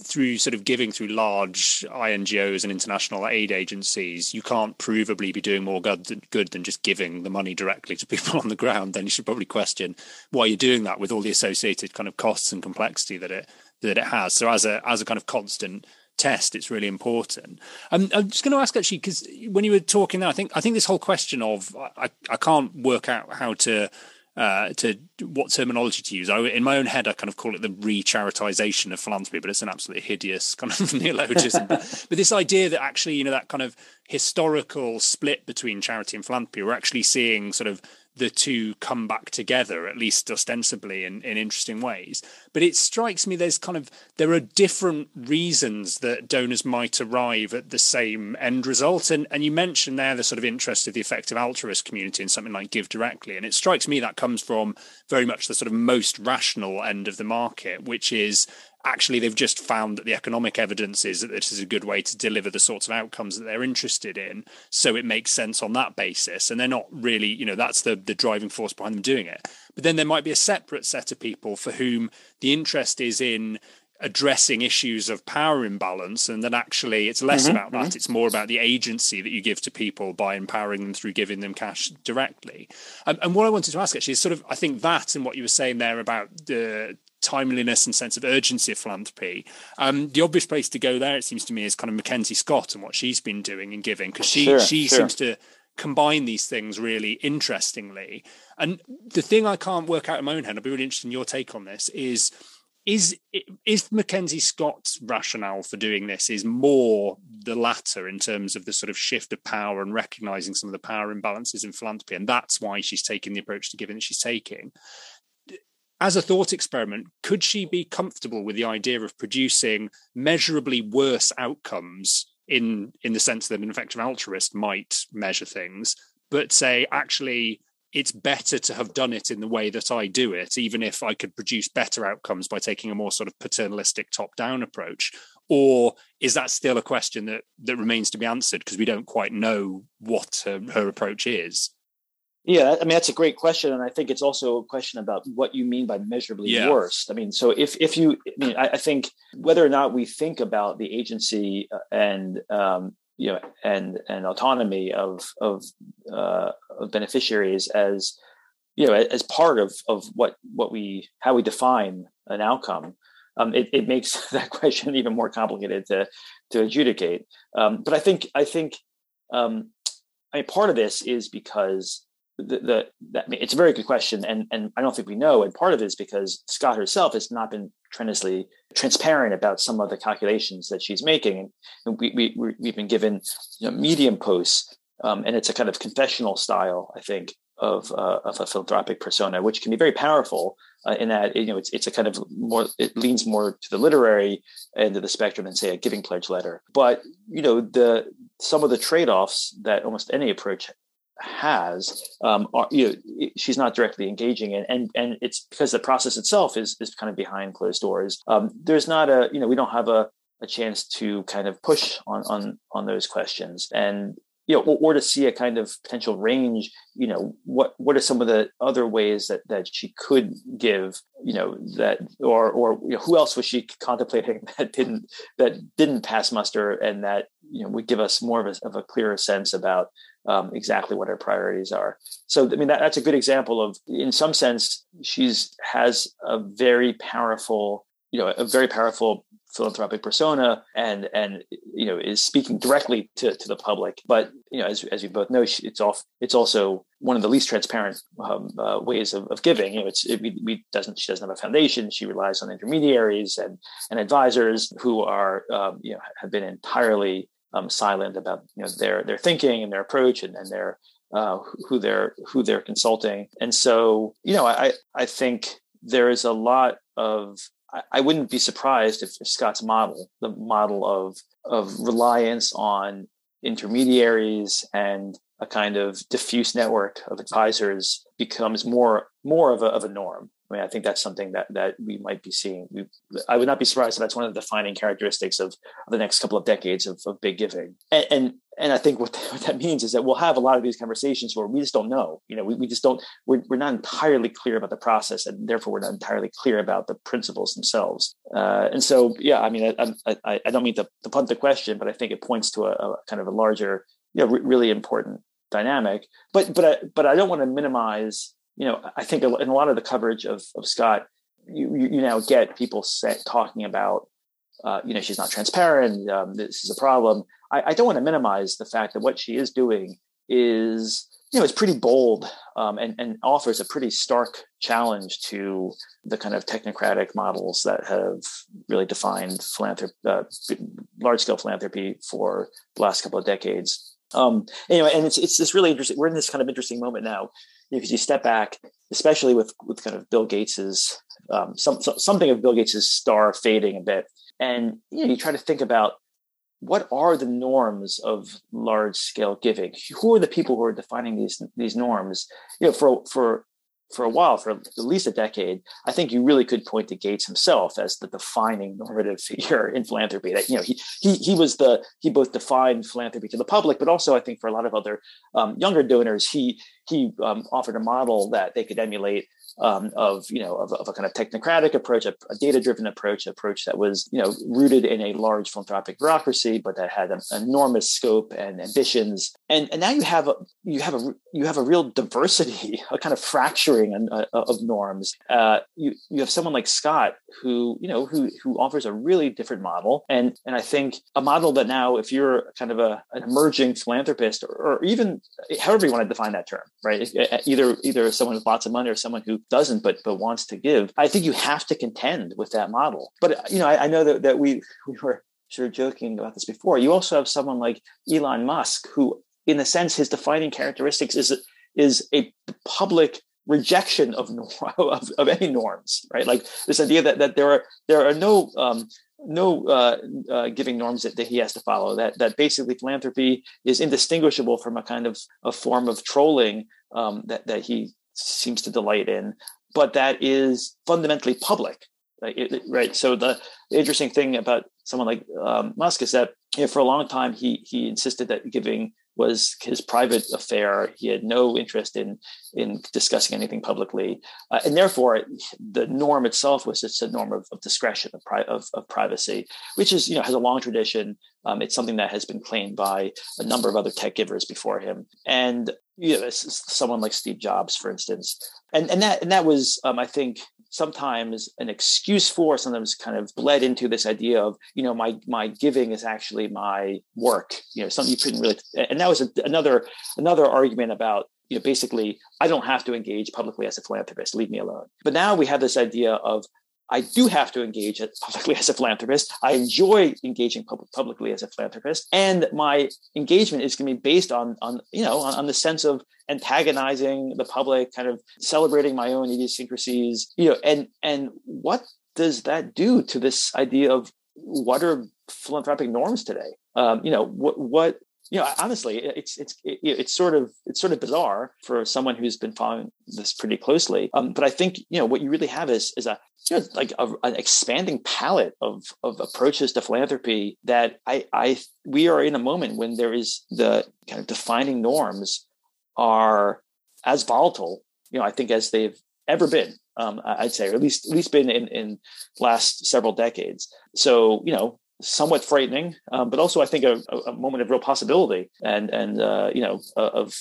through sort of giving through large INGOs and international aid agencies, you can't provably be doing more good than, good than just giving the money directly to [LAUGHS] people on the ground, then you should probably question why you're doing that with all the associated kind of costs and complexity that it that it has. So as a as a kind of constant test, it's really important. Um, I'm just going to ask actually because when you were talking there, I think I think this whole question of I, I can't work out how to uh, to what terminology to use. I, in my own head, I kind of call it the re-charitization of philanthropy, but it's an absolutely hideous [LAUGHS] kind of neologism. but, but this idea that actually, you know, that kind of historical split between charity and philanthropy, we're actually seeing sort of the two come back together, at least ostensibly, in, in interesting ways. But it strikes me there's kind of there are different reasons that donors might arrive at the same end result. And and you mentioned there the sort of interest of the effective altruist community in something like GiveDirectly. And it strikes me that comes from very much the sort of most rational end of the market, which is actually they've just found that the economic evidence is that this is a good way to deliver the sorts of outcomes that they're interested in. So it makes sense on that basis. And they're not really you know that's the the driving force behind them doing it. But then there might be a separate set of people for whom the interest is in addressing issues of power imbalance. And then actually it's less mm-hmm, about that. mm-hmm. it's more about the agency that you give to people by empowering them through giving them cash directly. Um, and what i wanted to ask actually is sort of i think that and what you were saying there about the timeliness and sense of urgency of philanthropy. Um, the obvious place to go there, it seems to me, is kind of MacKenzie Scott and what she's been doing and giving, because she sure, she sure. seems to combine these things really interestingly. And the thing I can't work out in my own head, I'd be really interested in your take on this, is is if MacKenzie Scott's rationale for doing this is more the latter in terms of the sort of shift of power and recognizing some of the power imbalances in philanthropy, and that's why she's taking the approach to giving that she's taking as a thought experiment, could she be comfortable with the idea of producing measurably worse outcomes in in the sense that an effective altruist might measure things, but say actually it's better to have done it in the way that I do it, even if I could produce better outcomes by taking a more sort of paternalistic top-down approach? Or is that still a question that that remains to be answered because we don't quite know what her, her approach is? Yeah, I mean that's a great question, and I think it's also a question about what you mean by measurably yeah. worst. I mean, so if if you, I mean, I, I, think whether or not we think about the agency uh, and um, you know and and autonomy of of, uh, of beneficiaries as you know as part of of what what we how we define an outcome, um, it, it makes [LAUGHS] that question even more complicated to to adjudicate. Um, but I think I think um, I mean part of this is because the, the it's a very good question, and and I don't think we know. And part of it is because Scott herself has not been tremendously transparent about some of the calculations that she's making, and we we we've been given you know, medium posts, um, and it's a kind of confessional style, I think, of uh, of a philanthropic persona, which can be very powerful uh, in that you know it's it's a kind of more it leans more to the literary end of the spectrum than say a giving pledge letter. But you know the some of the trade offs that almost any approach has um, are, you know, she's not directly engaging in and and it's because the process itself is is kind of behind closed doors. Um, there's not a you know we don't have a a chance to kind of push on on on those questions. And you know, or, or, to see a kind of potential range, you know, what what are some of the other ways that that she could give, you know, that or or you know, who else was she contemplating [LAUGHS] that didn't that didn't pass muster and that you know would give us more of a, of a clearer sense about um, exactly what her priorities are. So I mean that, that's a good example of, in some sense, she's has a very powerful, you know, a very powerful philanthropic persona and and you know is speaking directly to, to the public. But you know as, as you both know it's off it's also one of the least transparent um, uh, ways of, of, giving. You know it's it, we, we, doesn't she doesn't have a foundation. She relies on intermediaries and and advisors who are um, you know have been entirely um, silent about you know their their thinking and their approach and, and their uh, who they're who they're consulting and so you know I I think there is a lot of I wouldn't be surprised if, if Scott's model, the model of of reliance on intermediaries and a kind of diffuse network of advisors becomes more more of a, of a norm. I mean, I think that's something that that we might be seeing. We, I would not be surprised if that's one of the defining characteristics of, the next couple of decades of, of big giving. And, and, and I think what, [LAUGHS] what that means is that we'll have a lot of these conversations where we just don't know. You know, we, we just don't. We're, we're not entirely clear about the process, and therefore we're not entirely clear about the principles themselves. Uh, and so, yeah, I mean, I, I, I don't mean to, to, punt the question, but I think it points to a, a kind of a larger, you know, really important dynamic. But but I, but I don't want to minimize you know, I think in a lot of the coverage of, of Scott, you, you now get people talking about, uh, you know, she's not transparent. Um, this is a problem. I, I, don't want to minimize the fact that what she is doing is, you know, it's pretty bold um, and, and offers a pretty stark challenge to the kind of technocratic models that have really defined philanthropy, uh, large scale philanthropy for the last couple of decades. Um, anyway, and it's it's this really interesting. We're in this kind of interesting moment now because you step back, especially with with kind of Bill Gates's um, some, something of Bill Gates's star fading a bit, and you know you try to think about what are the norms of large scale giving? Who are the people who are defining these these norms? You know, for for for a while, for at least a decade, I think you really could point to Gates himself as the defining normative [LAUGHS] figure in philanthropy. That you know he he he was the he both defined philanthropy to the public, but also I think for a lot of other um, younger donors, he he um, offered a model that they could emulate um, of you know of, of, a kind of technocratic approach, a, a data-driven approach, approach that was you know rooted in a large philanthropic bureaucracy, but that had an enormous scope and ambitions. And and now you have a you have a you have a real diversity, [LAUGHS] a kind of fracturing and, uh, of norms. Uh, you you have someone like Scott who you know who who offers a really different model, and and I think a model that now, if you're kind of a an emerging philanthropist, or, or even however you want to define that term, right? Either either someone with lots of money or someone who doesn't but but wants to give i think you have to contend with that model but you know i, I know that, that we [LAUGHS] we were sort of joking about this before you also have someone like elon musk who in a sense his defining characteristics is is a public rejection of, [LAUGHS] of, of any norms right like this idea that, that there are there are no um, no uh, uh, giving norms that, that he has to follow. That that basically philanthropy is indistinguishable from a kind of a form of trolling um, that that he seems to delight in, but that is fundamentally public. Right? It, right? So the, the, interesting thing about someone like um, Musk is that you know, for a long time he he insisted that giving was his private affair. He had no interest in in discussing anything publicly, uh, and therefore the norm itself was just a norm of, of discretion of, pri- of, of, privacy, which is you know has a long tradition. Um, it's something that has been claimed by a number of other tech givers before him, and you know someone like Steve Jobs, for instance, and and that and that was um, I think sometimes an excuse for sometimes kind of bled into this idea of you know my my giving is actually my work you know something you couldn't really and that was a, another another argument about you know, basically, I don't have to engage publicly as a philanthropist. Leave me alone. But now we have this idea of I do have to engage publicly [LAUGHS] as a philanthropist. I enjoy engaging public, publicly as a philanthropist, and my engagement is going to be based on, on you know, on, on, the sense of antagonizing the public, kind of celebrating my own idiosyncrasies, you know, and and what does that do to this idea of what are philanthropic norms today? Um, you know, what what you know, honestly, it's it's it's sort of it's sort of bizarre for someone who's been following this pretty closely. Um, but I think you know what you really have is is a you know, like a, an expanding palette of of approaches to philanthropy that I I we are in a moment when there is the kind of defining norms are as volatile, you know, I think as they've ever been. Um, I'd say, or at least at least been in in last several decades. So you know, somewhat frightening, um, but also I think a, a, moment of real possibility and and uh, you know uh, of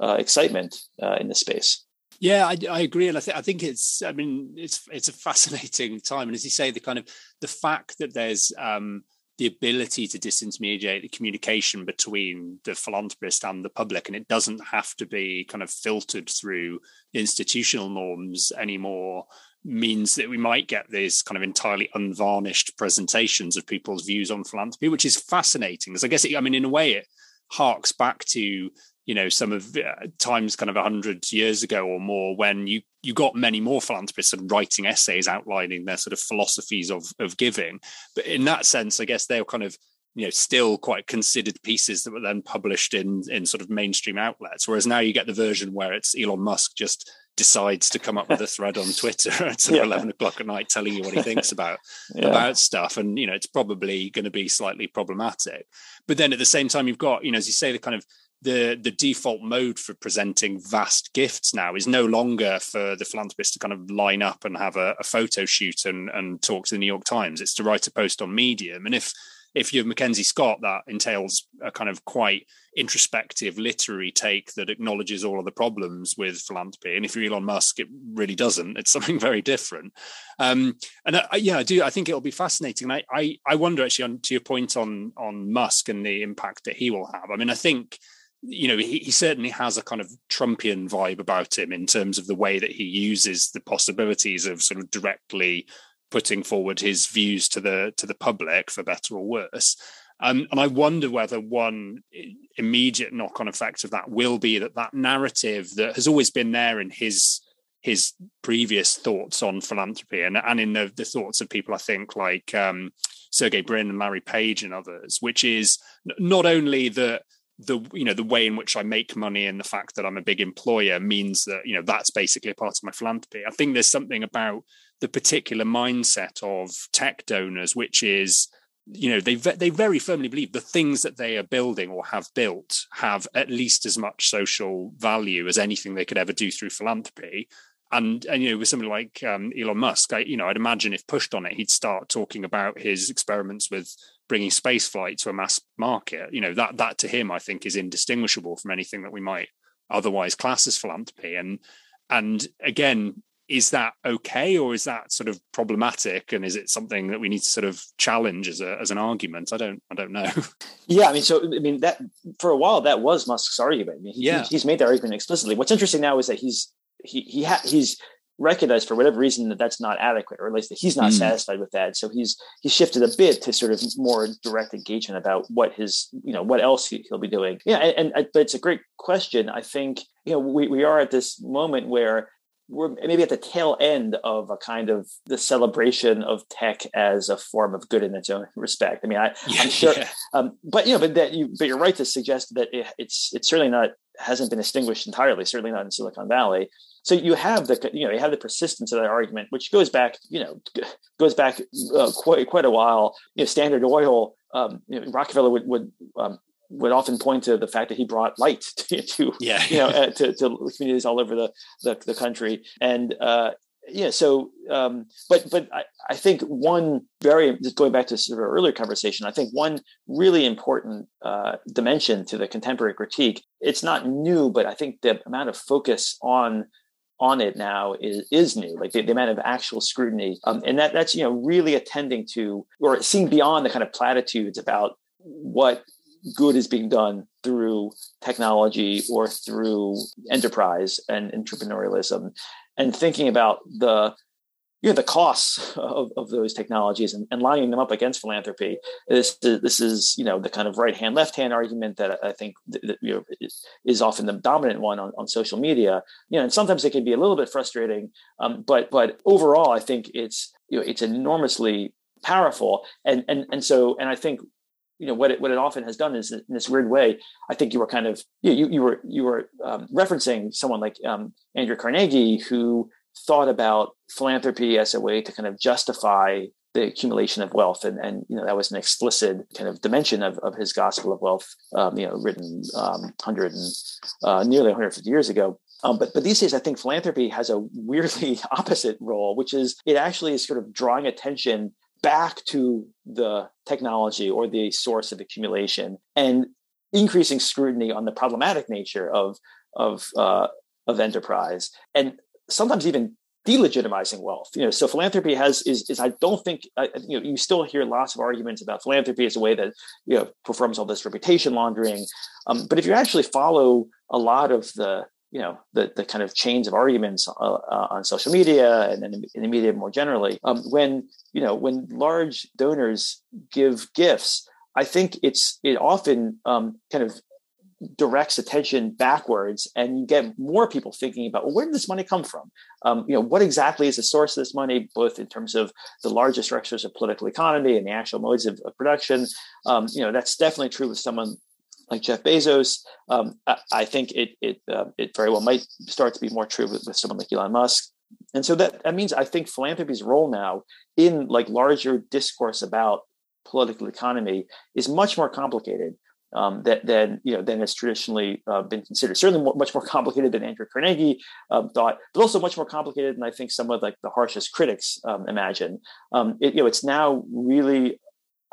uh, excitement uh, in this space. Yeah, I, I agree, and I think I think it's I mean it's it's a fascinating time, and as you say, the kind of the fact that there's um, the ability to disintermediate the communication between the philanthropist and the public, and it doesn't have to be kind of filtered through institutional norms anymore means that we might get these kind of entirely unvarnished presentations of people's views on philanthropy, which is fascinating. Because I guess, it, I mean, in a way, it harks back to you know some of uh, times kind of 100 years ago or more when you you got many more philanthropists and writing essays outlining their sort of philosophies of of giving but in that sense i guess they were kind of you know still quite considered pieces that were then published in in sort of mainstream outlets whereas now you get the version where it's elon musk just decides to come up with a thread on [LAUGHS] twitter [LAUGHS] at yeah. 11 o'clock at night telling you what he thinks about [LAUGHS] yeah. about stuff and you know it's probably going to be slightly problematic but then at the same time you've got you know as you say the kind of the the default mode for presenting vast gifts now is no longer for the philanthropist to kind of line up and have a, a photo shoot and, and talk to the New York Times. It's to write a post on Medium. And if if you have MacKenzie Scott, that entails a kind of quite introspective literary take that acknowledges all of the problems with philanthropy. And if you're Elon Musk, it really doesn't. It's [LAUGHS] something very different. Um, and I, yeah, I do. I think it'll be fascinating. And I, I, I wonder actually on to your point on on Musk and the impact that he will have. I mean, I think you know, he, he, certainly has a kind of Trumpian vibe about him in terms of the way that he uses the possibilities of sort of directly putting forward his views to the to the public, for better or worse. Um, and I wonder whether one immediate knock-on effect of that will be that that narrative that has always been there in his his previous thoughts on philanthropy and, and in the, the thoughts of people I think like um, Sergey Brin and Larry Page and others, which is not only that the you know the way in which I make money and the fact that I'm a big employer means that you know that's basically a part of my philanthropy. I think there's something about the particular mindset of tech donors, which is you know they they very firmly believe the things that they are building or have built have at least as much social value as anything they could ever do through philanthropy. And, and you know, with somebody like um, Elon Musk, I, you know, I'd imagine if pushed on it, he'd start talking about his experiments with bringing space flight to a mass market you know that that to him i think is indistinguishable from anything that we might otherwise class as philanthropy and and again is that okay or is that sort of problematic and is it something that we need to sort of challenge as a as an argument i don't i don't know [LAUGHS] yeah i mean so i mean that for a while that was musk's argument I mean, he, yeah he's made that argument explicitly what's interesting now is that he's he he ha- he's recognized for whatever reason that that's not adequate, or at least that he's not mm. satisfied with that. So he's he's shifted a bit to sort of more direct engagement about what his you know what else he, will be doing. Yeah, and, and, but it's a great question. I think you know we we are at this moment where we're maybe at the tail end of a kind of the celebration of tech as a form of good in its own respect. I mean, I, [LAUGHS] am sure, yeah. um, but you know, but that you, but you're right to suggest that it, it's it's certainly not hasn't been extinguished entirely. Certainly not in Silicon Valley. So you have the you know you have the persistence of that argument, which goes back you know goes back uh, quite quite a while. You know, Standard Oil, um, you know, Rockefeller would would um, would often point to the fact that he brought light [LAUGHS] to, to yeah. you know uh, [LAUGHS] to, to, communities all over the the, the country, and uh, yeah. So, um, but but I, I think one very just going back to sort of earlier conversation, I think one really important uh, dimension to the contemporary critique. It's not new, but I think the amount of focus on on it now is, is new, like the, the amount of actual scrutiny. Um, and that that's, you know, really attending to or seeing beyond the kind of platitudes about what good is being done through technology or through enterprise and entrepreneurialism, and thinking about the you know the costs of, of those technologies and, and lining them up against philanthropy this this is you know the kind of right hand left hand argument that I think that, you know is, often the dominant one on, on social media. You know and sometimes it can be a little bit frustrating um, but but overall I think it's you know it's enormously powerful. And and and so and I think you know what it what it often has done is in this weird way. I think you were kind of you you, you were you were um, referencing someone like um, Andrew Carnegie who thought about philanthropy as a way to kind of justify the accumulation of wealth and and you know that was an explicit kind of dimension of, of his gospel of wealth um, you know written um, 100 and uh, nearly 150 years ago um, but but these days I think philanthropy has a weirdly [LAUGHS] opposite role which is it actually is sort of drawing attention back to the technology or the source of accumulation and increasing scrutiny on the problematic nature of of uh, of enterprise and sometimes even delegitimizing wealth. You know, so philanthropy has is is I don't think you know you still hear lots of arguments about philanthropy as a way that you know performs all this reputation laundering, um, but if you actually follow a lot of the you know the the kind of chains of arguments uh, uh, on social media and in, in the media more generally, um, when you know when large donors give gifts. I think it's it often um, kind of directs attention backwards and you get more people thinking about well, where did this money come from um, you know what exactly is the source of this money both in terms of the larger structures of political economy and the actual modes of, of production um, you know that's definitely true with someone like Jeff Bezos. Um, I, I, think it it uh, it very well might start to be more true with, with someone like Elon Musk. And so that, that means I think philanthropy's role now in like larger discourse about political economy is much more complicated um, that than you know than has traditionally uh, been considered. Certainly, more, much more complicated than Andrew Carnegie um, thought, but also much more complicated than I think some of like the harshest critics um, imagine. Um, it, you know, it's now really,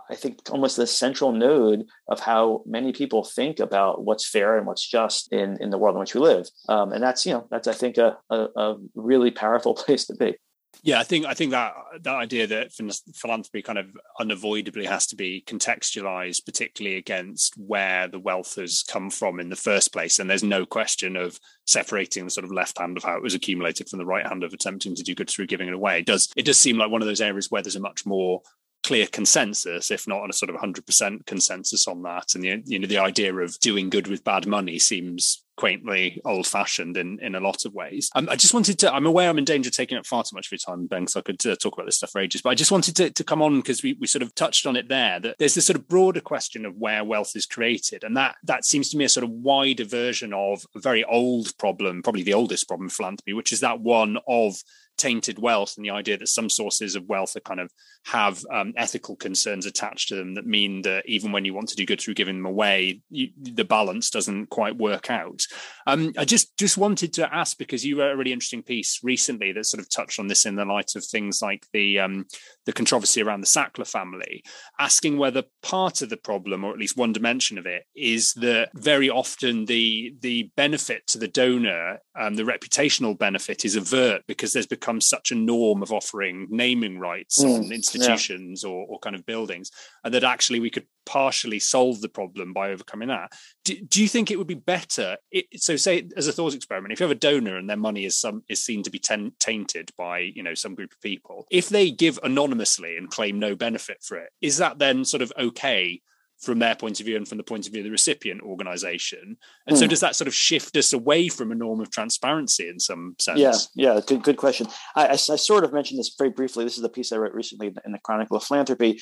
I think, almost the central node of how many people think about what's fair and what's just in in the world in which we live, um, and that's you know that's I think a, a, a really powerful [LAUGHS] place to be. Yeah, I think I think that that idea that philanthropy kind of unavoidably has to be contextualized, particularly against where the wealth has come from in the first place, and there's no question of separating the sort of left hand of how it was accumulated from the right hand of attempting to do good through giving it away. It does it does seem like one of those areas where there's a much more clear consensus, if not on a sort of 100% consensus on that. And you know, the idea of doing good with bad money seems quaintly old-fashioned in in a lot of ways. Um, I just wanted to. I'm aware I'm in danger of taking up far too much of your time, Ben, so I could uh, talk about this stuff for ages. But I just wanted to, to come on because we, we sort of touched on it there. That there's this sort of broader question of where wealth is created, and that that seems to me a sort of wider version of a very old problem, probably the oldest problem in philanthropy, which is that one of tainted wealth and the idea that some sources of wealth are kind of have um, ethical concerns attached to them that mean that even when you want to do good through giving them away, you, the balance doesn't quite work out. Um, I just just wanted to ask because you wrote a really interesting piece recently that sort of touched on this in the light of things like the um, the controversy around the Sackler family, asking whether part of the problem, or at least one dimension of it, is that very often the the benefit to the donor, um, the reputational benefit, is avert because there's become such a norm of offering naming rights mm, on institutions yeah. or, or kind of buildings, and that actually we could partially solve the problem by overcoming that. Do, do you think it would be better? It, so, say as a thought experiment, if you have a donor and their money is some is seen to be ten, tainted by you know some group of people, if they give anonymously and claim no benefit for it, is that then sort of okay? From their point of view and from the point of view of the recipient organization and mm. so hmm. does that sort of shift us away from a norm of transparency in some sense yeah yeah good good question I, I, I, sort of mentioned this very briefly this is a piece i wrote recently in the chronicle of philanthropy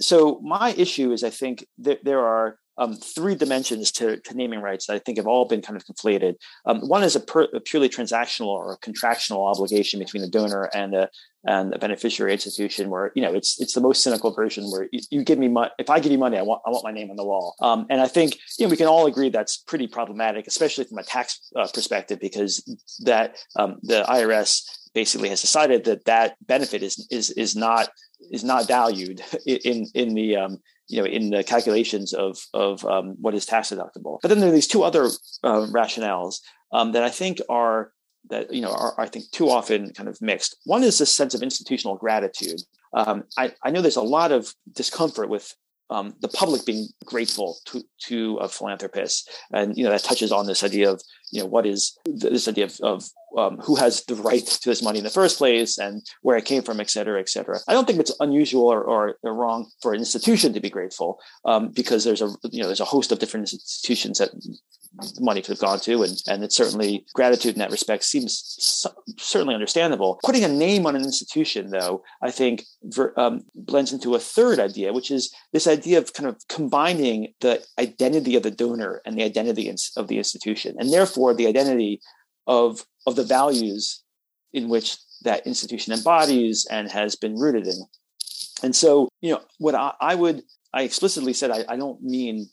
so my issue is I think that there are um, three dimensions to, to, naming rights that I think have all been kind of conflated. Um, one is a, per, a, purely transactional or a contractual obligation between the donor and a and a beneficiary institution, where you know it's it's the most cynical version where you, you give me money. If I give you money, I want I want my name on the wall. Um, and I think you know we can all agree that's pretty problematic, especially from a tax uh, perspective, because that um, the IRS basically has decided that that benefit is is is not is not valued [LAUGHS] in in the um, you know in the calculations of of um, what is tax deductible. But then there are these two other uh, rationales um, that I think are that you know are I think too often kind of mixed. One is this sense of institutional gratitude. Um, I, I know there's a lot of discomfort with um, the public being grateful to to a philanthropist, and you know that touches on this idea of you know what is this idea of, of um, who has the right to this money in the first place and where it came from, et cetera, et cetera. I don't think it's unusual or, or, or wrong for an institution to be grateful um, because there's a you know there's a host of different institutions that money could have gone to, and and it's certainly gratitude in that respect seems certainly understandable. Putting a name on an institution, though, I think um, blends into a third idea, which is this idea of kind of combining the identity of the donor and the identity of the institution, and therefore the identity of of the values in which that institution embodies and has been rooted in. And so, you know, what I, I would I explicitly said I, I don't mean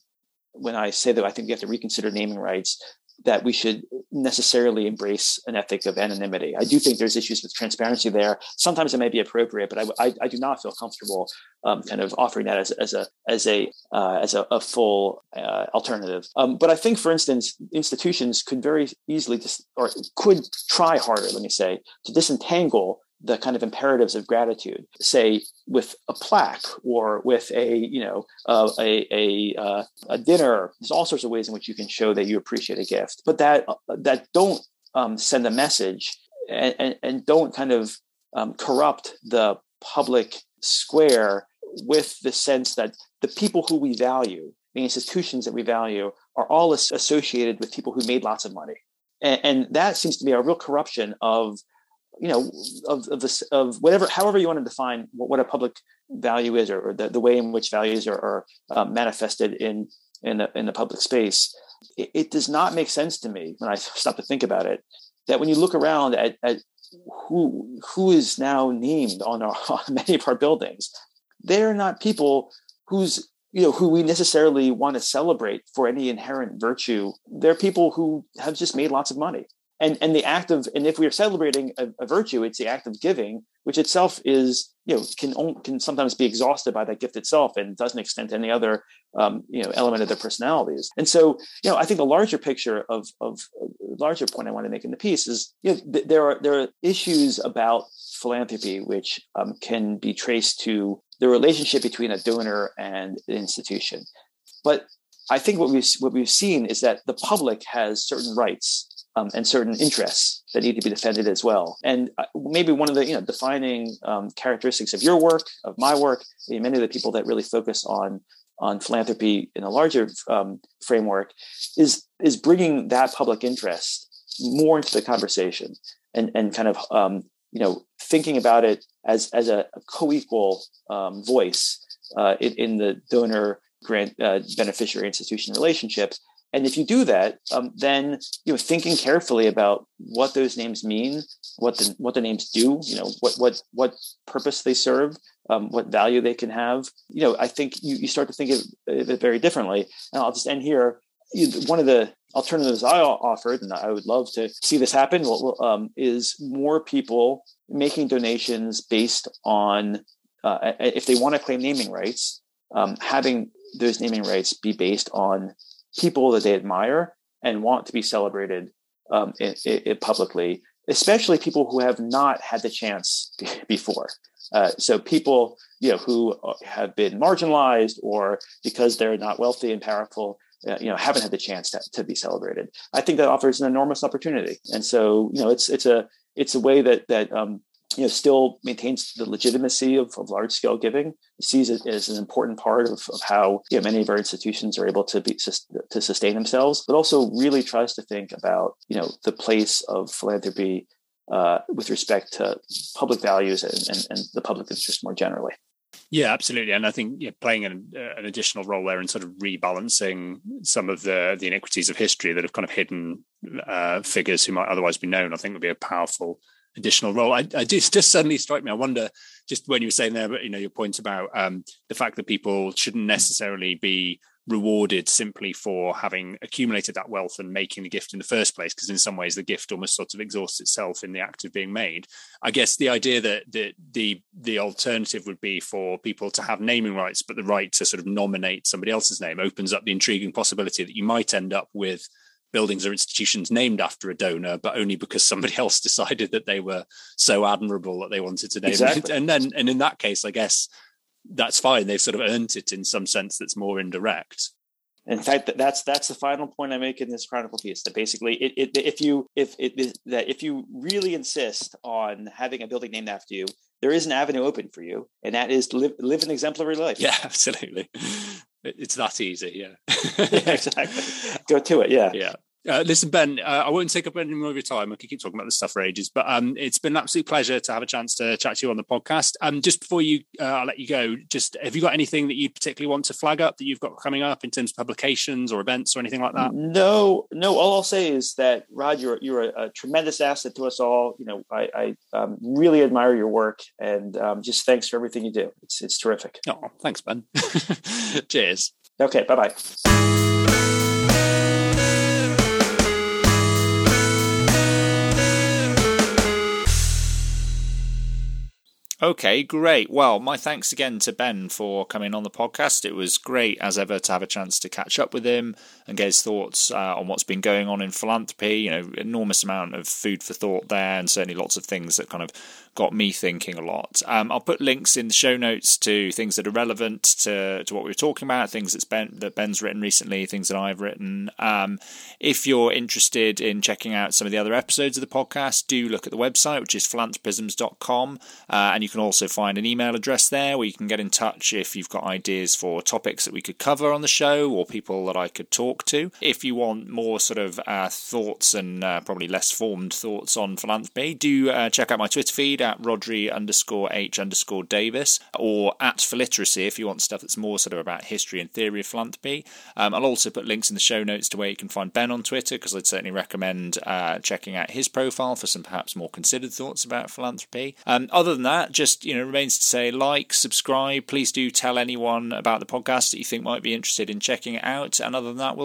when I say that I think we have to reconsider naming rights, that we should necessarily embrace an ethic of anonymity. I do think there's issues with transparency there. Sometimes it may be appropriate, but I, I, I do not feel comfortable um, kind of offering that as, as a as a uh, as a, a full uh, alternative. Um, but I think, for instance, institutions could very easily dis- or could try harder. Let me say to disentangle the kind of imperatives of gratitude, say with a plaque or with a you know uh, a a, uh, a dinner. There's all sorts of ways in which you can show that you appreciate a gift, but that uh, that don't um, send a message and, and, and don't kind of um, corrupt the public square with the sense that the people who we value, the institutions that we value, are all associated with people who made lots of money, and, and that seems to be a real corruption of you know of of this of whatever however you want to define what, what a public value is or, or the, the way in which values are, are uh, manifested in in the, in the public space it, it, does not make sense to me when i [LAUGHS] stop to think about it that when you look around at, at who who is now named on, our, [LAUGHS] on many of our buildings they're not people whose you know who we necessarily want to celebrate for any inherent virtue. They're people who have just made lots of money and and the act of and if we are celebrating a, a, virtue it's the act of giving which itself is you know can can sometimes be exhausted by that gift itself and doesn't extend to any other um, you know element of their personalities. And so you know i think the larger picture of of larger point i want to make in the piece is you know, th- there are there are issues about philanthropy which um, can be traced to the relationship between a donor and an institution. But I think what we've what we've seen is that the public has certain rights um, and certain interests that need to be defended as well. And uh, maybe one of the you know defining um, characteristics of your work, of my work, many of the people that really focus on on philanthropy in a larger um, framework, is is bringing that public interest more into the conversation and and kind of um, you know thinking about it as as a, co-equal um, voice uh, in, in, the donor grant uh, beneficiary institution relationship and if you do that, um, then you know thinking carefully about what those names mean, what the what the names do, you know what what what purpose they serve, um, what value they can have. You know, I think you, you start to think of it very differently. And I'll just end here. One of the alternatives I offered, and I would love to see this happen, um, is more people making donations based on uh, if they want to claim naming rights, um, having those naming rights be based on people that they admire and want to be celebrated um, it, it publicly, especially people who have not had the chance [LAUGHS] before. Uh, so people, you know, who have been marginalized or because they're not wealthy and powerful, uh, you know, haven't had the chance to, to be celebrated. I think that offers an enormous opportunity. And so, you know, it's it's a it's a way that that um, you know, still maintains the legitimacy of, of large scale giving, sees it as an important part of, of how you know, many of our institutions are able to be to sustain themselves, but also really tries to think about you know the place of philanthropy uh, with respect to public values and, and, and, the public interest more generally. Yeah, absolutely, and I think yeah, playing an, uh, an additional role there in sort of rebalancing some of the the inequities of history that have kind of hidden uh, figures who might otherwise be known, I think would be a powerful additional role. I, I just just suddenly strike me. I wonder just when you were saying there, but you know, your point about um, the fact that people shouldn't necessarily be rewarded simply for having accumulated that wealth and making the gift in the first place because in some ways the gift almost sort of exhausts itself in the act of being made i guess the idea that the the the alternative would be for people to have naming rights but the right to sort of nominate somebody else's name opens up the intriguing possibility that you might end up with buildings or institutions named after a donor, but only because somebody [LAUGHS] else decided that they were so admirable that they wanted to name exactly. it. And then, and in that case, I guess that's fine. They've sort of earned it in some sense that's more indirect. In fact, that's that's the final point I make in this chronicle piece. That basically, it, it, if you if it, that if you really insist on having a building named after you, there is an avenue open for you, and that is to live, live an exemplary life. Yeah, [LAUGHS] absolutely. It's that easy. Yeah. [LAUGHS] yeah exactly. Go to it. Yeah. Yeah. Uh, listen, Ben, uh, I won't take up any more of your time. I could keep talking about this stuff for ages, but um, it's been an absolute pleasure to have a chance to chat to you on the podcast. Um, just before you, uh, I'll let you go. Just have you got anything that you particularly want to flag up that you've got coming up in terms of publications or events or anything like that? No, no. All I'll say is that Rod, you're you're a, a tremendous asset to us all. You know, I, I um, really admire your work, and um, just thanks for everything you do. It's it's terrific. Oh, thanks, Ben. [LAUGHS] Cheers. Okay. Bye bye. Okay, great. Well, my thanks again to Ben for coming on the podcast. It was great, as ever, to have a chance to catch up with him and get his thoughts uh, on what's been going on in philanthropy. You know, enormous amount of food for thought there, and certainly lots of things that kind of got me thinking a lot. Um, I'll put links in the show notes to things that are relevant to, to what we were talking about, things that's ben, that Ben's written recently, things that I've written. Um, if you're interested in checking out some of the other episodes of the podcast, do look at the website, which is philanthropisms.com, uh, and you can also find an email address there where you can get in touch if you've got ideas for topics that we could cover on the show or people that I could talk to. If you want more sort of uh, thoughts and uh, probably less formed thoughts on philanthropy, do uh, check out my Twitter feed at Rhodri underscore H underscore Davies or at Philiteracy if you want stuff that's more sort of about history and theory of philanthropy. Um, I'll also put links in the show notes to where you can find Ben on Twitter because I'd certainly recommend uh, checking out his profile for some perhaps more considered thoughts about philanthropy. Um, other than that, just you know remains to say like, subscribe. Please do tell anyone about the podcast that you think might be interested in checking it out. And other than that, we'll